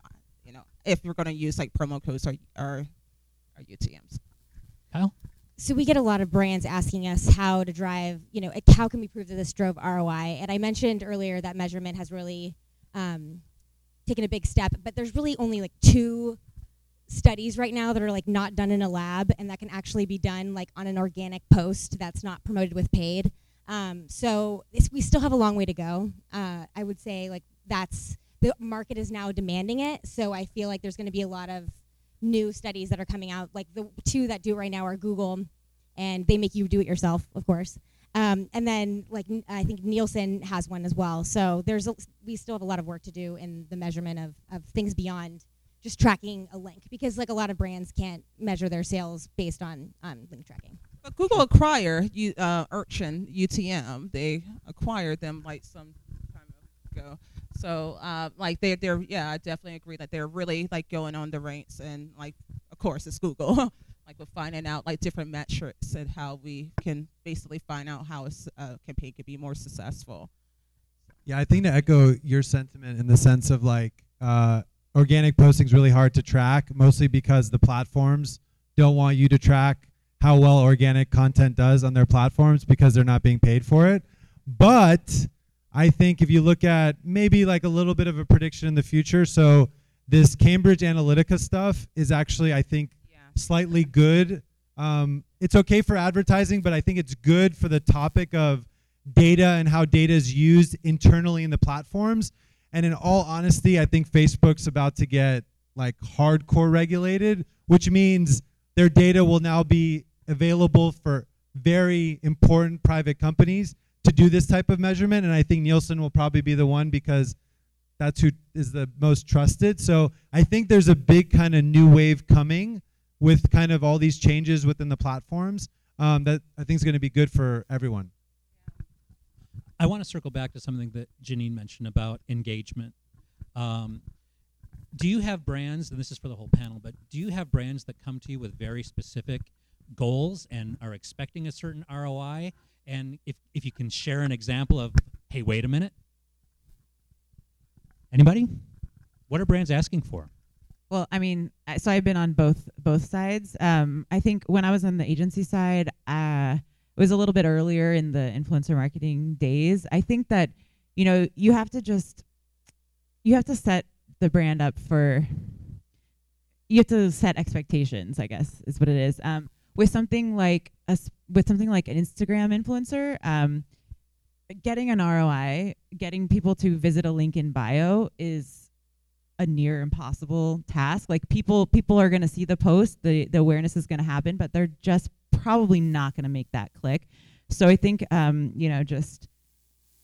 you know if we're going to use like promo codes or or, or UTMs. Kyle. So we get a lot of brands asking us how to drive, you know, how can we prove that this drove ROI? And I mentioned earlier that measurement has really um, taken a big step, but there's really only like two studies right now that are like not done in a lab and that can actually be done like on an organic post that's not promoted with paid. Um, so we still have a long way to go. Uh, I would say like that's the market is now demanding it. So I feel like there's going to be a lot of new studies that are coming out. Like the two that do right now are Google, and they make you do it yourself, of course. Um, and then like I think Nielsen has one as well. So there's a, we still have a lot of work to do in the measurement of, of things beyond just tracking a link because like a lot of brands can't measure their sales based on on link tracking. But Google acquired you, uh, Urchin UTM. They acquired them like some time ago. So uh, like they they're yeah I definitely agree that they're really like going on the ranks and like of course it's Google like we're finding out like different metrics and how we can basically find out how a uh, campaign could be more successful. Yeah, I think to echo your sentiment in the sense of like uh, organic posting is really hard to track, mostly because the platforms don't want you to track how well organic content does on their platforms because they're not being paid for it. But I think if you look at maybe like a little bit of a prediction in the future, so this Cambridge Analytica stuff is actually, I think, yeah. slightly good. Um, it's okay for advertising, but I think it's good for the topic of data and how data is used internally in the platforms and in all honesty, I think Facebook's about to get like hardcore regulated, which means their data will now be available for very important private companies to do this type of measurement. And I think Nielsen will probably be the one because that's who is the most trusted. So I think there's a big kind of new wave coming with kind of all these changes within the platforms um, that I think is going to be good for everyone. I want to circle back to something that Janine mentioned about engagement. Um, do you have brands, and this is for the whole panel, but do you have brands that come to you with very specific goals and are expecting a certain ROI? And if, if you can share an example of, hey, wait a minute. Anybody? What are brands asking for? Well, I mean, so I've been on both both sides. Um, I think when I was on the agency side, uh, it was a little bit earlier in the influencer marketing days. I think that you know you have to just you have to set the brand up for you have to set expectations. I guess is what it is. Um, with something like a with something like an Instagram influencer, um, getting an ROI, getting people to visit a link in bio is a near impossible task. Like people people are going to see the post, the the awareness is going to happen, but they're just probably not going to make that click. So I think um, you know, just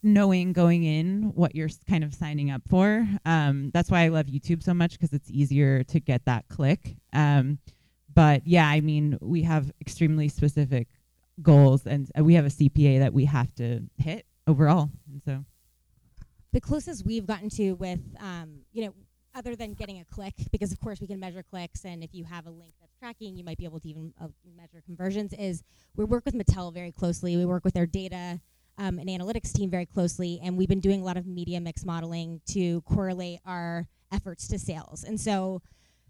knowing going in what you're kind of signing up for. Um, that's why I love YouTube so much because it's easier to get that click. Um, but yeah, I mean, we have extremely specific goals, and uh, we have a CPA that we have to hit overall. And so, the closest we've gotten to with um, you know other than getting a click because of course we can measure clicks and if you have a link that's tracking you might be able to even uh, measure conversions is we work with mattel very closely we work with their data um, and analytics team very closely and we've been doing a lot of media mix modeling to correlate our efforts to sales and so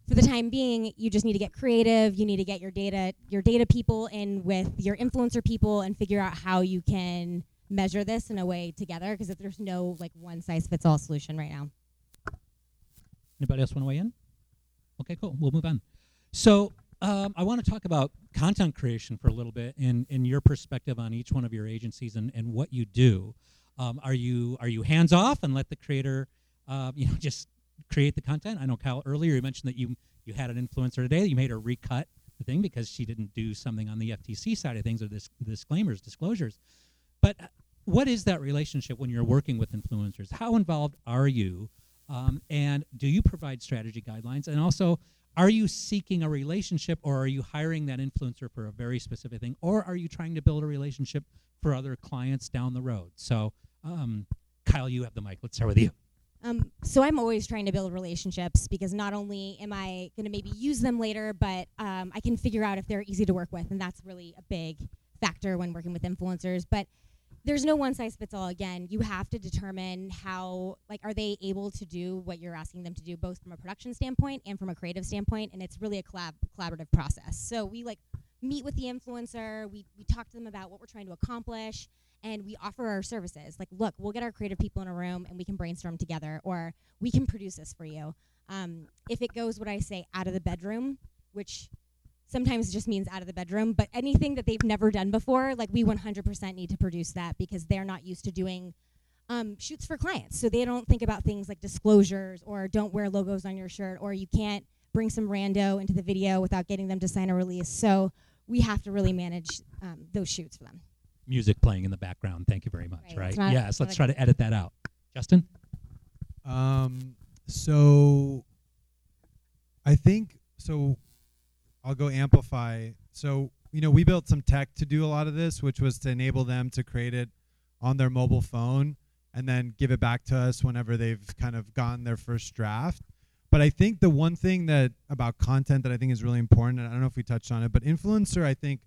for the time being you just need to get creative you need to get your data your data people in with your influencer people and figure out how you can measure this in a way together because there's no like one size fits all solution right now. Anybody else want to weigh in? Okay, cool. We'll move on. So um, I want to talk about content creation for a little bit and, and your perspective on each one of your agencies and, and what you do. Um, are you are you hands off and let the creator, uh, you know, just create the content? I know Kyle earlier you mentioned that you you had an influencer today that you made her recut the thing because she didn't do something on the FTC side of things or this disclaimers disclosures. But uh, what is that relationship when you're working with influencers? How involved are you? Um, and do you provide strategy guidelines? And also, are you seeking a relationship or are you hiring that influencer for a very specific thing? Or are you trying to build a relationship for other clients down the road? So, um, Kyle, you have the mic. Let's start with you. Um, so I'm always trying to build relationships because not only am I going to maybe use them later, but um, I can figure out if they're easy to work with, and that's really a big factor when working with influencers. But there's no one size fits all. Again, you have to determine how like are they able to do what you're asking them to do, both from a production standpoint and from a creative standpoint, and it's really a collab collaborative process. So we like meet with the influencer, we we talk to them about what we're trying to accomplish and we offer our services. Like, look, we'll get our creative people in a room and we can brainstorm together, or we can produce this for you. Um, if it goes what I say out of the bedroom, which sometimes it just means out of the bedroom, but anything that they've never done before, like we 100% need to produce that because they're not used to doing um, shoots for clients. So they don't think about things like disclosures or don't wear logos on your shirt or you can't bring some rando into the video without getting them to sign a release. So we have to really manage um, those shoots for them. Music playing in the background. Thank you very much. Right, Right? yes. it's Let's try to edit that out. Justin. Um, so I think so. I'll go amplify. So you know, we built some tech to do a lot of this, which was to enable them to create it on their mobile phone and then give it back to us whenever they've kind of gotten their first draft. But I think the one thing that about content that I think is really important, and I don't know if we touched on it, but influencer I think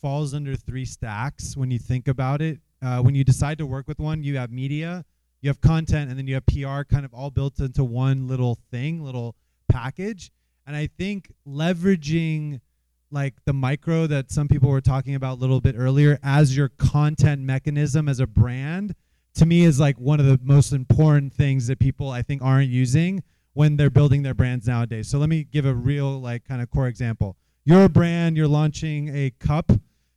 falls under three stacks when you think about it. Uh, when you decide to work with one, you have media, you have content, and then you have PR kind of all built into one little thing, little package. And I think leveraging like the micro that some people were talking about a little bit earlier as your content mechanism as a brand to me is like one of the most important things that people I think aren't using when they're building their brands nowadays. So let me give a real like kind of core example. You're a brand, you're launching a cup.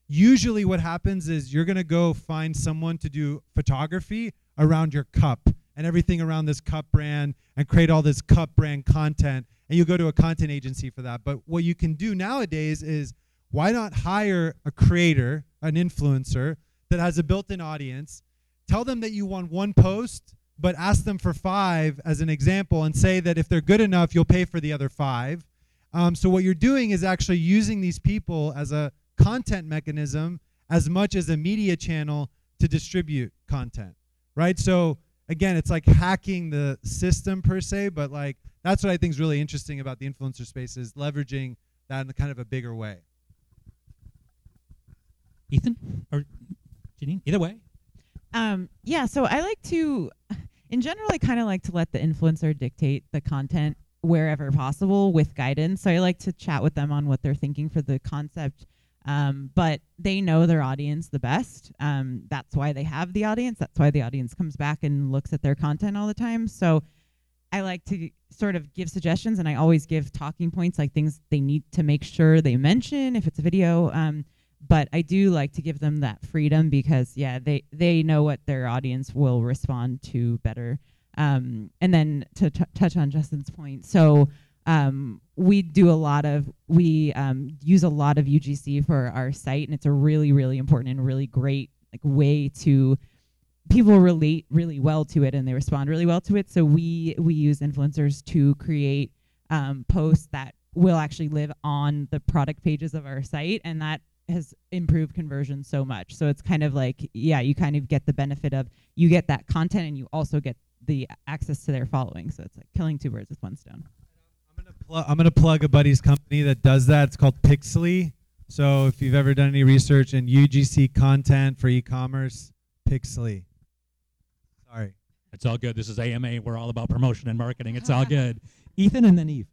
Usually what happens is you're going to go find someone to do photography around your cup and everything around this cup brand and create all this cup brand content and you go to a content agency for that. But what you can do nowadays is why not hire a creator, an influencer that has a built-in audience, tell them that you want one post, but ask them for five as an example and say that if they're good enough, you'll pay for the other five. Um, so what you're doing is actually using these people as a content mechanism as much as a media channel to distribute content, right? So again, it's like hacking the system per se, but like that's what I think is really interesting about the influencer space is leveraging that in a kind of a bigger way. Ethan or Janine? Either way. Um, yeah, so I like to, in general, I kind of like to let the influencer dictate the content wherever possible with guidance. So I like to chat with them on what they're thinking for the concept. Um, but they know their audience the best. Um, that's why they have the audience. That's why the audience comes back and looks at their content all the time. So I like to sort of give suggestions, and I always give talking points, like things they need to make sure they mention if it's a video. Um, but I do like to give them that freedom because yeah, they they know what their audience will respond to better. Um, and then to t- touch on Justin's point, so um, we do a lot of we um, use a lot of UGC for our site, and it's a really really important and really great like way to people relate really well to it and they respond really well to it. So we we use influencers to create um, posts that will actually live on the product pages of our site, and that has improved conversion so much. So it's kind of like yeah, you kind of get the benefit of you get that content and you also get the access to their following. So it's like killing two birds with one stone. I'm gonna pl- I'm gonna plug a buddy's company that does that. It's called Pixlee. So if you've ever done any research in UGC content for e-commerce, Pixlee. Sorry. It's all good. This is AMA. We're all about promotion and marketing. It's all good. Ethan and then Eve.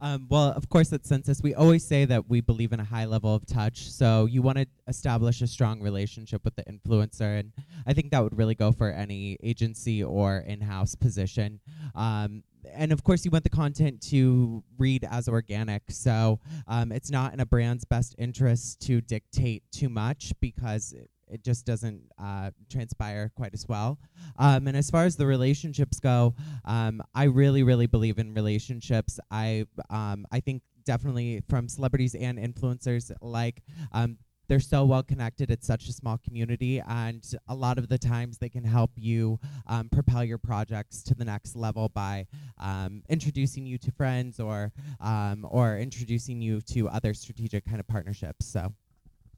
Um, well, of course, at Sensis, we always say that we believe in a high level of touch. So you want to establish a strong relationship with the influencer, and I think that would really go for any agency or in-house position. Um, and of course, you want the content to read as organic. So um, it's not in a brand's best interest to dictate too much because it, just doesn't uh, transpire quite as well. Um, and as far as the relationships go, um, I really, really believe in relationships. I, um, I think definitely from celebrities and influencers like um, they're so well connected. It's such a small community, and a lot of the times they can help you um, propel your projects to the next level by um, introducing you to friends or um, or introducing you to other strategic kind of partnerships. So.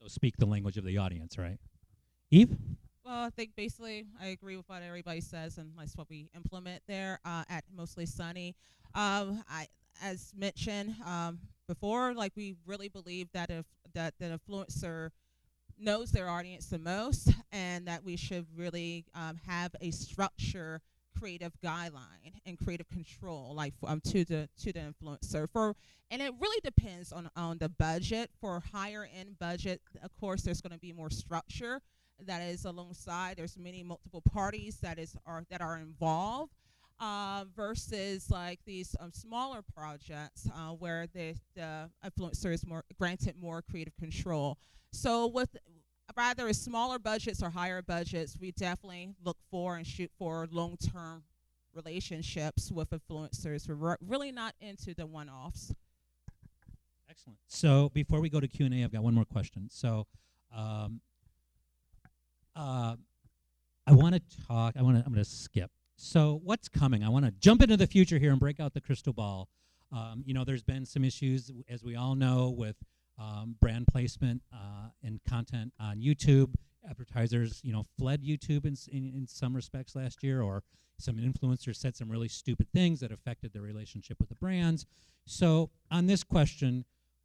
So speak the language of the audience, right? Eve. Well, I think basically I agree with what everybody says, and that's what we implement there uh, at Mostly Sunny. Um, I, as mentioned um, before, like we really believe that if that the influencer knows their audience the most, and that we should really um, have a structure creative guideline and creative control like um, to the to the influencer for and it really depends on on the budget for higher end budget of course there's going to be more structure that is alongside. There's many multiple parties that is are that are involved. Uh, versus like these um, smaller projects uh, where the, the influencer is more granted more creative control. So with rather smaller budgets or higher budgets, we definitely look for and shoot for long-term relationships with influencers. We're really not into the one-offs. Excellent. So before we go to Q and A, I've got one more question. So, um, uh, I want to talk. I want to. I'm going to skip. So what's coming? I want to jump into the future here and break out the crystal ball. Um, you know, there's been some issues, as we all know, with um, brand placement uh, and content on YouTube. Advertisers, you know, fled YouTube in, in, in some respects last year, or some influencers said some really stupid things that affected their relationship with the brands. So, on this question,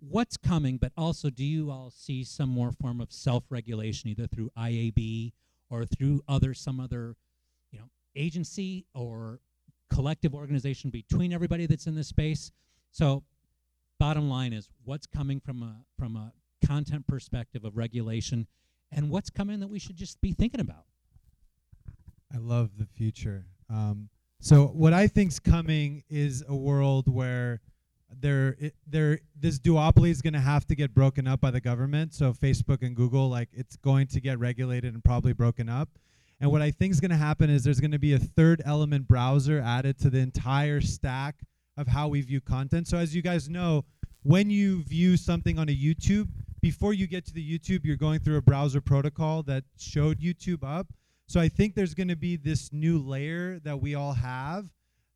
what's coming, but also do you all see some more form of self-regulation, either through IAB or through other some other, you know, agency or collective organization between everybody that's in this space? So, bottom line is, what's coming from a from a content perspective of regulation, and what's coming that we should just be thinking about? I love the future. Um, so what I think's coming is a world where there there this duopoly is going to have to get broken up by the government. So facebook and google like it's going to get regulated and probably broken up. And what i think is going to happen is there's going to be a third element browser added to the entire stack of how we view content. So as you guys know when you view something on a youtube before you get to the youtube you're going through a browser protocol that showed youtube up. So i think there's going to be this new layer that we all have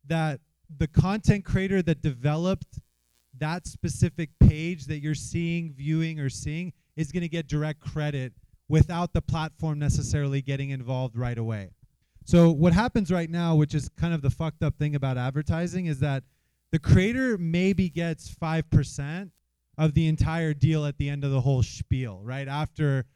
that the content creator that developed that specific page that you're seeing, viewing, or seeing is going to get direct credit without the platform necessarily getting involved right away. So, what happens right now, which is kind of the fucked up thing about advertising, is that the creator maybe gets 5% of the entire deal at the end of the whole spiel, right? After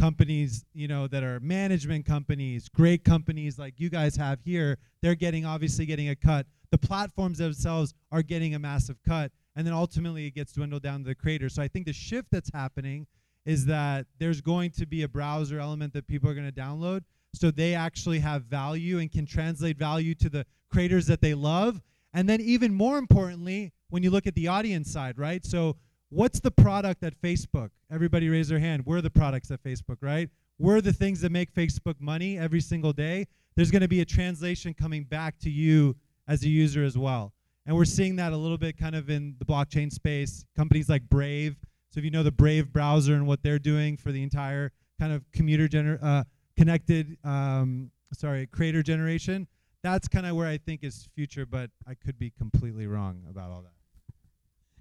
companies, you know, that are management companies, great companies like you guys have here, they're getting obviously getting a cut. The platforms themselves are getting a massive cut and then ultimately it gets dwindled down to the creator. So I think the shift that's happening is that there's going to be a browser element that people are going to download so they actually have value and can translate value to the creators that they love. And then even more importantly, when you look at the audience side, right? So what's the product at Facebook? Everybody raise their hand. We're the products at Facebook, right? we're the things that make Facebook money every single day, there's going to be a translation coming back to you as a user as well. And we're seeing that a little bit kind of in the blockchain space. Companies like Brave. So if you know the Brave browser and what they're doing for the entire kind of commuter gener- uh, connected, um, sorry, creator generation, that's kind of where I think is future. But I could be completely wrong about all that.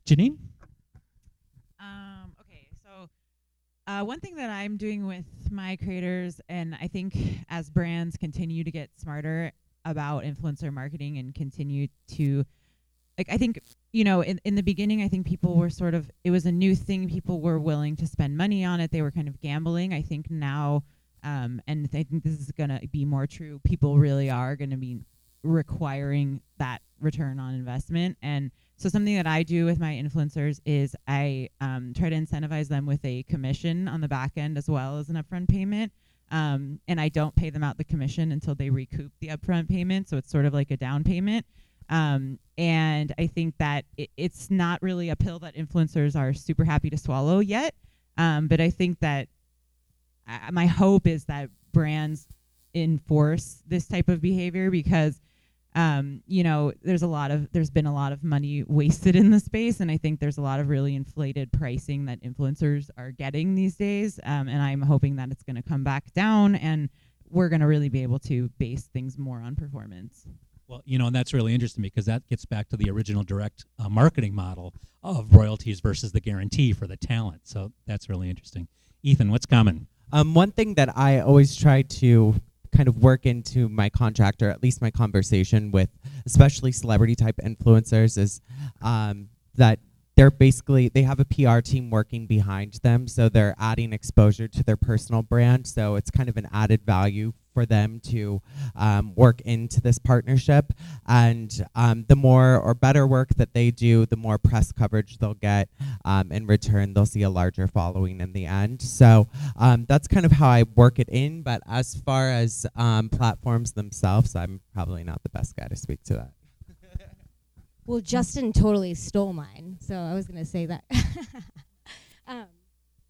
Janine? Um, okay, so uh, one thing that I'm doing with my creators, and I think as brands continue to get smarter about influencer marketing and continue to, like, I think, you know, in, in the beginning, I think people were sort of, it was a new thing. People were willing to spend money on it. They were kind of gambling. I think now, um, and I think this is going to be more true, people really are going to be requiring that return on investment. And so something that I do with my influencers is I um, try to incentivize them with a commission on the back end as well as an upfront payment. Um, and I don't pay them out the commission until they recoup the upfront payment. So it's sort of like a down payment. Um, and I think that it, it's not really a pill that influencers are super happy to swallow yet. Um, but I think that uh, my hope is that brands enforce this type of behavior because um, you know, there's a lot of there's been a lot of money wasted in the space, and I think there's a lot of really inflated pricing that influencers are getting these days. Um, and I'm hoping that it's going to come back down, and we're going to really be able to base things more on performance. Well, you know, and that's really interesting because that gets back to the original direct uh, marketing model of royalties versus the guarantee for the talent. So that's really interesting. Ethan, what's coming? Um, one thing that I always try to kind of work into my contract or at least my conversation with especially celebrity type influencers is um, that they're basically they have a PR team working behind them so they're adding exposure to their personal brand so it's kind of an added value for them to um, work into this partnership. And um, the more or better work that they do, the more press coverage they'll get. Um, in return, they'll see a larger following in the end. So um, that's kind of how I work it in. But as far as um, platforms themselves, I'm probably not the best guy to speak to that. Well, Justin totally stole mine, so I was gonna say that. um,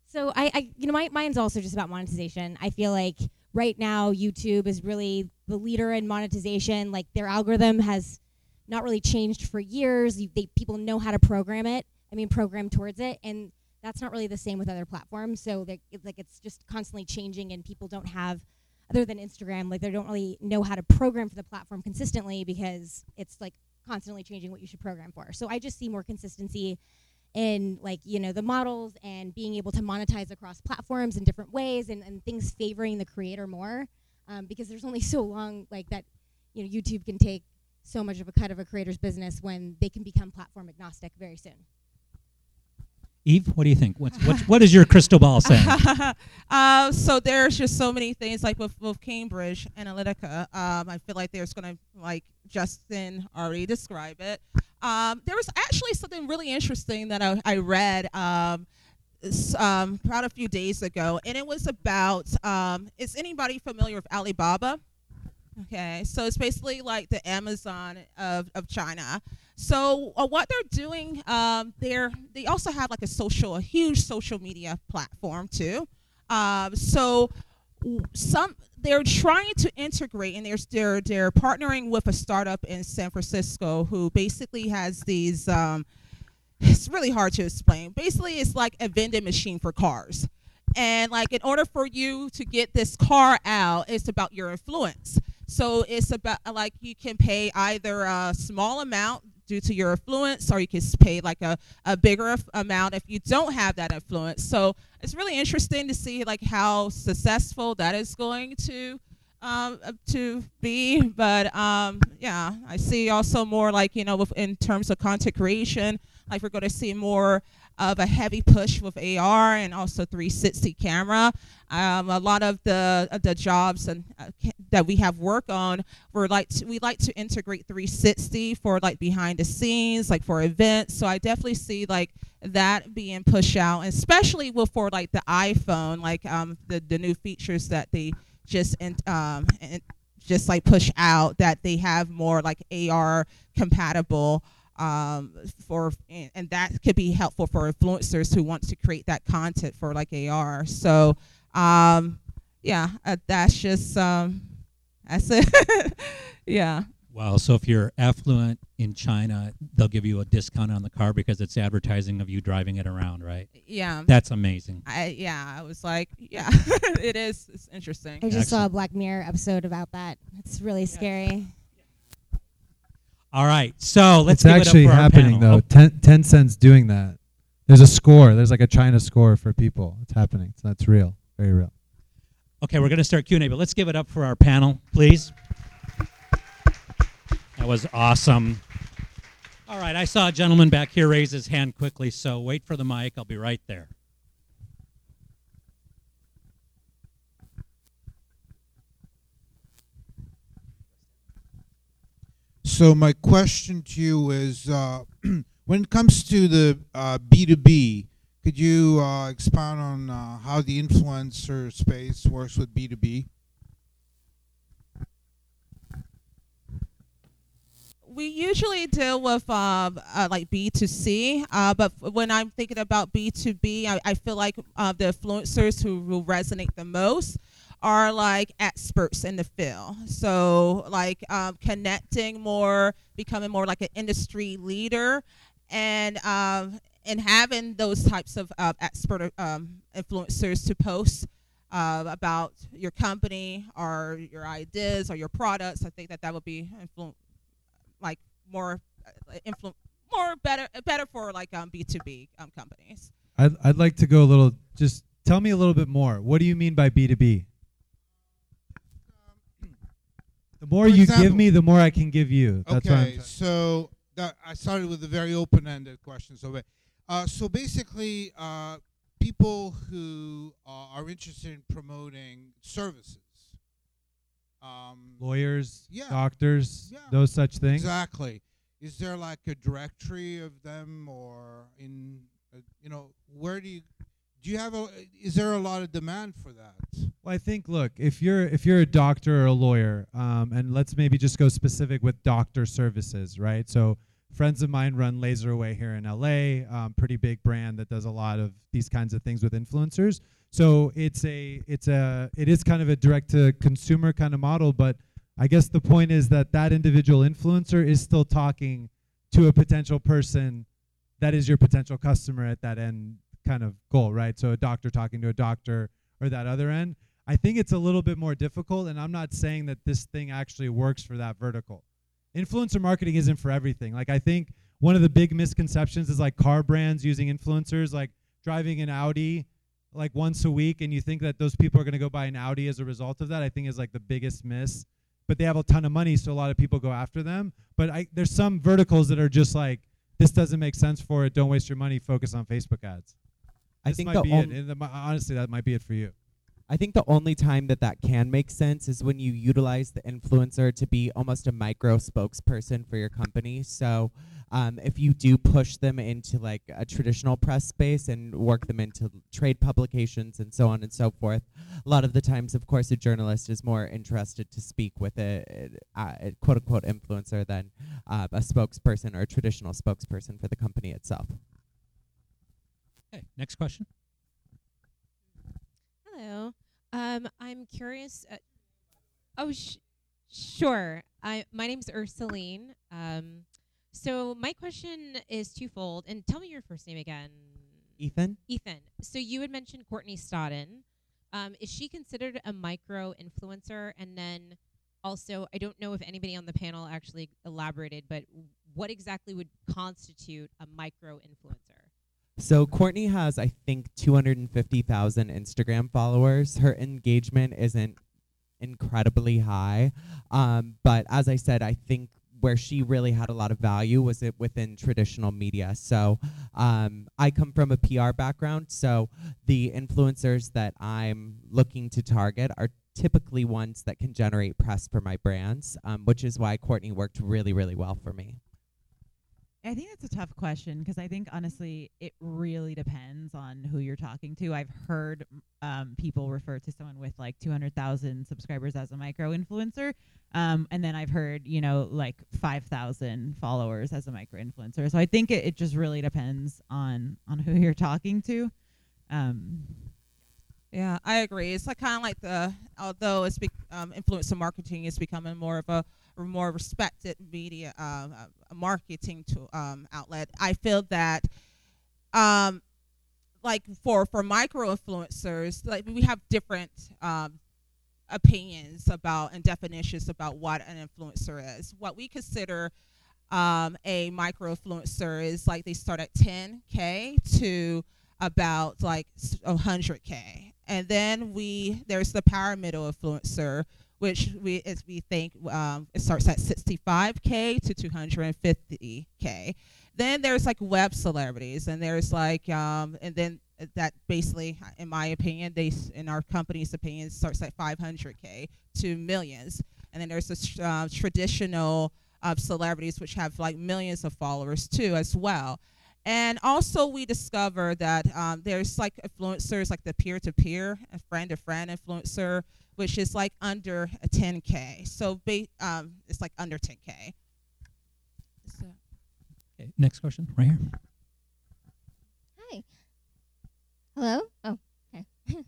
so I, I, you know, my mine's also just about monetization. I feel like right now YouTube is really the leader in monetization. Like their algorithm has not really changed for years. You, they, people know how to program it. I mean, program towards it, and that's not really the same with other platforms. So it's like it's just constantly changing, and people don't have, other than Instagram, like they don't really know how to program for the platform consistently because it's like constantly changing what you should program for. So I just see more consistency in like you know the models and being able to monetize across platforms in different ways and, and things favoring the creator more um, because there's only so long like that you know youtube can take so much of a cut of a creator's business when they can become platform agnostic very soon Eve, what do you think? What's, what's what is your crystal ball saying? uh, so there's just so many things like with, with Cambridge Analytica. Um, I feel like there's gonna like Justin already described it. Um, there was actually something really interesting that I, I read um, um, about a few days ago, and it was about um, is anybody familiar with Alibaba? Okay, so it's basically like the Amazon of, of China. So uh, what they're doing, um, they're they also have like a social, a huge social media platform too. Um, so some they're trying to integrate and they're, they're they're partnering with a startup in San Francisco who basically has these um, it's really hard to explain. Basically it's like a vending machine for cars. And like in order for you to get this car out, it's about your influence. So it's about like you can pay either a small amount due to your influence, or you can pay like a, a bigger amount if you don't have that influence. So it's really interesting to see like how successful that is going to um, uh, to be. But um, yeah, I see also more like you know in terms of content creation, like we're going to see more of a heavy push with AR and also 360 camera. Um, a lot of the uh, the jobs and uh, that we have work on, we're like to, we like to integrate 360 for like behind the scenes, like for events. So I definitely see like that being pushed out, especially with for like the iPhone, like um, the the new features that they just in, um, in, just like push out that they have more like AR compatible um, for and that could be helpful for influencers who want to create that content for like AR. So um, yeah, uh, that's just um, that's it. yeah. Wow. So if you're affluent in China, they'll give you a discount on the car because it's advertising of you driving it around, right? Yeah. That's amazing. I yeah, I was like, yeah, it is. It's interesting. I just saw a Black Mirror episode about that. It's really scary. All right. So let's it's actually it up for our happening though. Ten, Tencent's doing that. There's a score. There's like a China score for people. It's happening. So that's real. Very real. Okay, we're going to start Q&A, but let's give it up for our panel, please. That was awesome. All right, I saw a gentleman back here raise his hand quickly, so wait for the mic. I'll be right there. So my question to you is, uh, when it comes to the uh, B2B, could you uh, expound on uh, how the influencer space works with B2B? we usually deal with um, uh, like B2C, uh, but when I'm thinking about B2B, I, I feel like the influencers who will resonate the most are like experts in the field. So, like um, connecting more, becoming more like an industry leader, and um, and having those types of uh, expert um, influencers to post uh, about your company or your ideas or your products. I think that that would be influ- like more uh, influ- more better better for like um B2B um companies. I'd, I'd like to go a little, just tell me a little bit more. What do you mean by B2B? The more you give me, the more I can give you. That's what I'm okay, so that, I started with a very open-ended question. So, uh, so basically, uh, people who uh, are interested in promoting services. Um, lawyers, Yeah. doctors, Yeah. those such things. Exactly. Is there like a directory of them, or in uh, you know where do you do you have a is there a lot of demand for that? Well, I think look, if you're if you're a doctor or a lawyer, um, and let's maybe just go specific with doctor services, right? So friends of mine run LaserAway here in LA, um, pretty big brand that does a lot of these kinds of things with influencers. So it's a it's a it is kind of a direct to consumer kind of model, but I guess the point is that that individual influencer is still talking to a potential person that is your potential customer at that end kind of goal, right? So a doctor talking to a doctor or that other end. I think it's a little bit more difficult, and I'm not saying that this thing actually works for that vertical. Influencer marketing isn't for everything. Like I think one of the big misconceptions is like car brands using influencers, like driving an Audi like once a week, and you think that those people are going to go buy an Audi as a result of that. I think is like the biggest miss. But they have a ton of money, so a lot of people go after them. But I, there's some verticals that are just like this doesn't make sense for it. Don't waste your money. Focus on Facebook ads. I think might the be on- the- honestly, that might be it for you. I think the only time that that can make sense is when you utilize the influencer to be almost a micro spokesperson for your company. So, um, if you do push them into like a traditional press space and work them into trade publications and so on and so forth, a lot of the times, of course, a journalist is more interested to speak with a, a, a quote unquote influencer than uh, a spokesperson or a traditional spokesperson for the company itself. Okay, next question. Hello. Um, I'm curious. Uh, oh, sh- sure. I my name's Ursuline. Um, so my question is twofold, and tell me your first name again. Ethan? Ethan. So you had mentioned Courtney Stodden. Um, is she considered a micro influencer? And then also, I don't know if anybody on the panel actually elaborated, but what exactly would constitute a micro influencer? So Courtney has, I think, 250,000 Instagram followers. Her engagement isn't incredibly high, um, but as I said, I think where she really had a lot of value was it within traditional media. So um, I come from a PR background, so the influencers that I'm looking to target are typically ones that can generate press for my brands, um, which is why Courtney worked really, really well for me. I think that's a tough question because I think honestly it really depends on who you're talking to. I've heard um, people refer to someone with like 200,000 subscribers as a micro influencer, um, and then I've heard you know like 5,000 followers as a micro influencer. So I think it, it just really depends on on who you're talking to. Um, Yeah, I agree. It's like kind of like the although it's be, um, influencer marketing is becoming more of a, a more respected media um, a marketing to um, outlet. I feel that um, like for for micro influencers, like we have different um, opinions about and definitions about what an influencer is. What we consider um, a micro influencer is like they start at 10k to about like 100k, and then we there's the power middle influencer, which we as we think um, it starts at 65k to 250k. Then there's like web celebrities, and there's like um, and then that basically, in my opinion, they in our company's opinion starts at 500k to millions, and then there's the uh, traditional uh, celebrities which have like millions of followers too as well. And also, we discover that um, there's like influencers, like the peer-to-peer, a friend-to-friend influencer, which is like under a 10k. So ba- um, it's like under 10k. So. Okay, next question, right here. Hi. Hello? Oh, okay.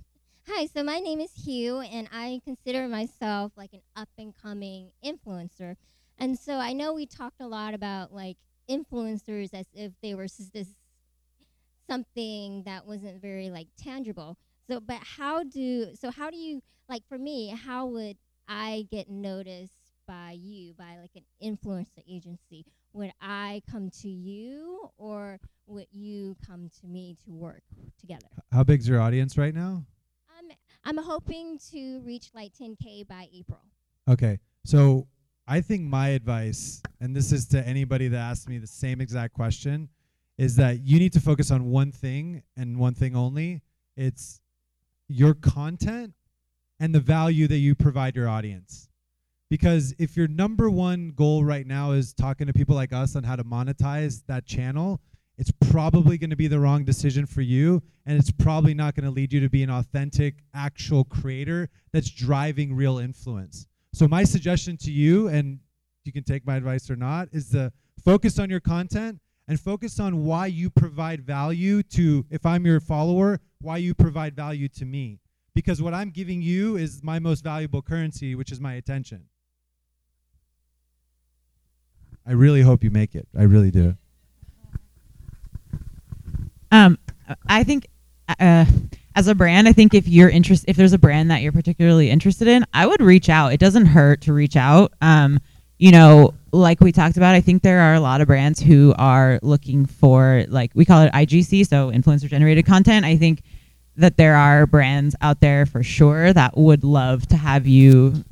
Hi, so my name is Hugh, and I consider myself like an up and coming influencer. And so I know we talked a lot about like influencers as if they were this something that wasn't very like tangible. So, but how do so how do you like for me? How would I get noticed by you by like an influencer agency? Would I come to you, or would you come to me to work together? How big's your audience right now? I'm I'm hoping to reach like 10k by April. Okay. So I think my advice, and this is to anybody that asks me the same exact question, is that you need to focus on one thing and one thing only. It's your content and the value that you provide your audience. Because if your number one goal right now is talking to people like us on how to monetize that channel, it's probably going to be the wrong decision for you. And it's probably not going to lead you to be an authentic, actual creator that's driving real influence. So, my suggestion to you, and you can take my advice or not, is to focus on your content and focus on why you provide value to, if I'm your follower, why you provide value to me. Because what I'm giving you is my most valuable currency, which is my attention. I really hope you make it. I really do. Um, I think uh, as a brand, I think if you're interested, if there's a brand that you're particularly interested in, I would reach out. It doesn't hurt to reach out. Um, you know, like we talked about, I think there are a lot of brands who are looking for like we call it IGC, so influencer generated content. I think that there are brands out there for sure that would love to have you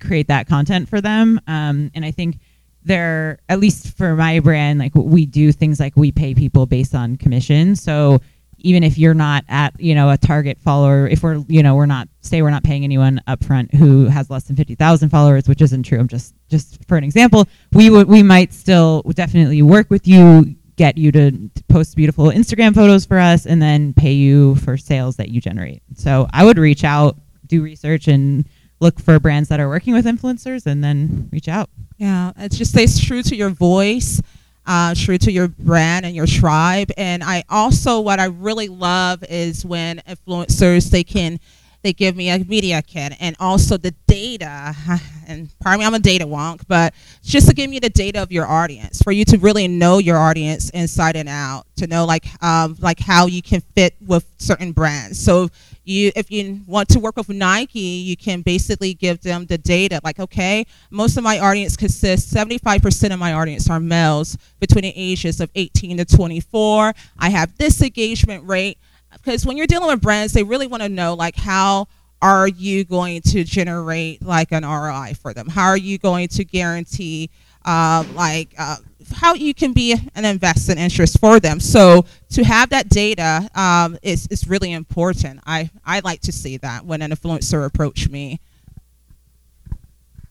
create that content for them. Um, and I think there, at least for my brand, like we do things like we pay people based on commission. So even if you're not at you know a target follower, if we're you know we're not say we're not paying anyone upfront who has less than fifty thousand followers, which isn't true. I'm just just for an example, we would we might still definitely work with you, get you to, post beautiful Instagram photos for us, and then pay you for sales that you generate. So I would reach out, do research, and look for brands that are working with influencers, and then reach out. Yeah, it just stays true to your voice, uh, true to your brand and your tribe. And I also, what I really love is when influencers they can, they give me a media kit and also the data. And pardon me, I'm a data wonk, but just to give me the data of your audience for you to really know your audience inside and out, to know like um, like how you can fit with certain brands. So you if you want to work with Nike, you can basically give them the data. Like, okay, most of my audience consists 75% of my audience are males between the ages of 18 to 24. I have this engagement rate because when you're dealing with brands, they really want to know like how are you going to generate like an ROI for them? How are you going to guarantee uh, like uh, how you can be an invested interest for them. So to have that data um, is, is really important. I, I like to see that when an influencer approach me.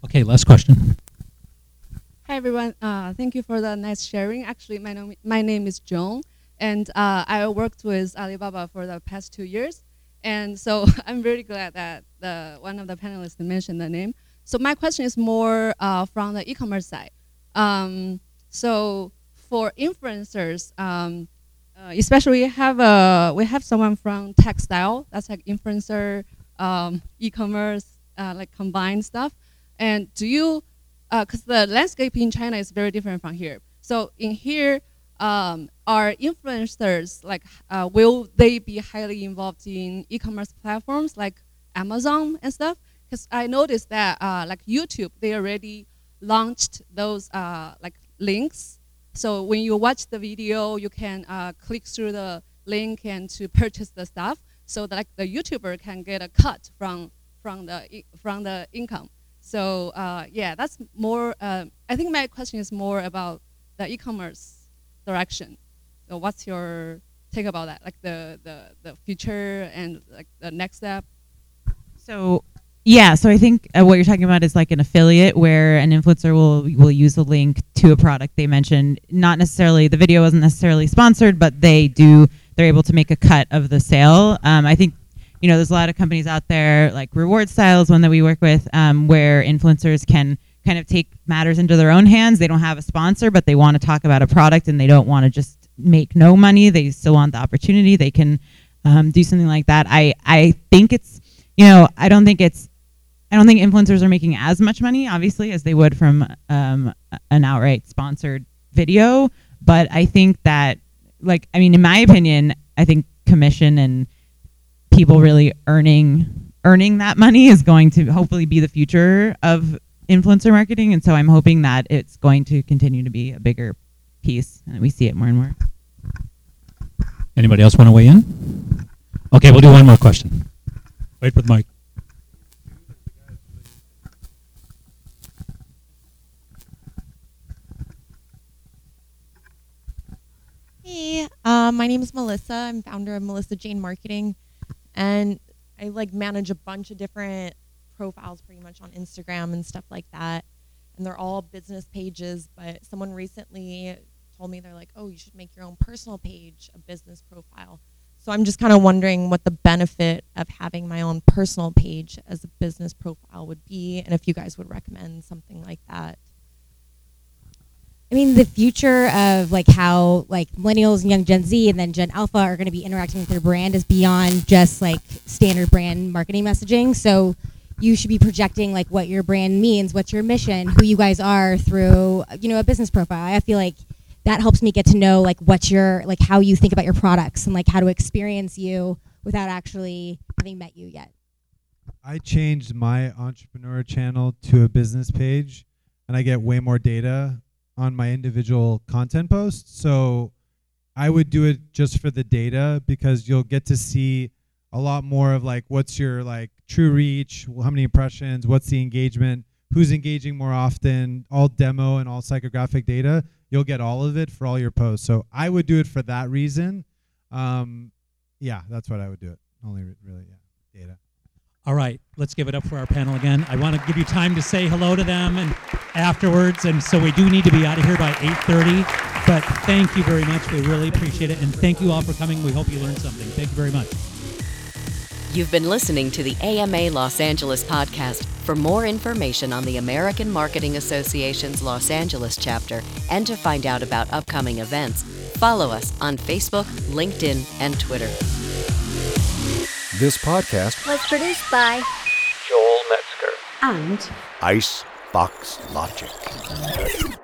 Okay, last question. Hi everyone. Uh, thank you for the nice sharing. Actually, my name my name is Joan, and uh, I worked with Alibaba for the past two years, and so I'm really glad that the one of the panelists mentioned the name. So my question is more uh, from the e-commerce side. Um, so for influencers, um, uh, especially we have a we have someone from textile that's like influencer, um, e-commerce, uh, like combined stuff. And do you, because the landscape in China is very different from here. So in here, um, are influencers like uh, will they be highly involved in e-commerce platforms like Amazon and stuff? Because I noticed that uh, like YouTube, they already launched those uh, like links. So when you watch the video, you can uh, click through the link and to purchase the stuff. So that like the YouTuber can get a cut from from the from the income. So uh, yeah, that's more. Uh, I think my question is more about the e-commerce direction. So what's your take about that? Like the the the future and like the next step. So yeah, so I think uh, what you're talking about is like an affiliate where an influencer will will use a link to a product they mentioned. Not necessarily the video wasn't necessarily sponsored, but they do they're able to make a cut of the sale. Um, I think you know there's a lot of companies out there like RewardStyle is one that we work with um, where influencers can kind of take matters into their own hands. They don't have a sponsor, but they want to talk about a product and they don't want to just make no money. They still want the opportunity. They can um, do something like that. I I think it's you know I don't think it's I don't think influencers are making as much money, obviously, as they would from um, an outright sponsored video. But I think that, like, I mean, in my opinion, I think commission and people really earning earning that money is going to hopefully be the future of influencer marketing. And so I'm hoping that it's going to continue to be a bigger piece, and we see it more and more. Anybody else want to weigh in? Okay, we'll do one more question. Wait for the mic. Uh, my name is Melissa. I'm founder of Melissa Jane Marketing, and I like manage a bunch of different profiles, pretty much on Instagram and stuff like that. And they're all business pages. But someone recently told me they're like, "Oh, you should make your own personal page, a business profile." So I'm just kind of wondering what the benefit of having my own personal page as a business profile would be, and if you guys would recommend something like that. I mean, the future of like how like millennials and young Gen Z and then Gen Alpha are going to be interacting with their brand is beyond just like standard brand marketing messaging. So you should be projecting like what your brand means, what's your mission, who you guys are through you know a business profile. I feel like that helps me get to know like what's your like how you think about your products and like how to experience you without actually having met you yet. I changed my entrepreneur channel to a business page, and I get way more data on my individual content posts. So I would do it just for the data because you'll get to see a lot more of like what's your like true reach, how many impressions, what's the engagement, who's engaging more often, all demo and all psychographic data. You'll get all of it for all your posts. So I would do it for that reason. Um, yeah, that's what I would do it. Only re- really, yeah, data. All right, let's give it up for our panel again. I want to give you time to say hello to them and afterwards, and so we do need to be out of here by 8:30. But thank you very much. We really appreciate it, and thank you all for coming. We hope you learned something. Thank you very much. You've been listening to the AMA Los Angeles podcast. For more information on the American Marketing Association's Los Angeles chapter and to find out about upcoming events, follow us on Facebook, LinkedIn, and Twitter. This podcast was produced by Joel Metzger and Ice Box Logic.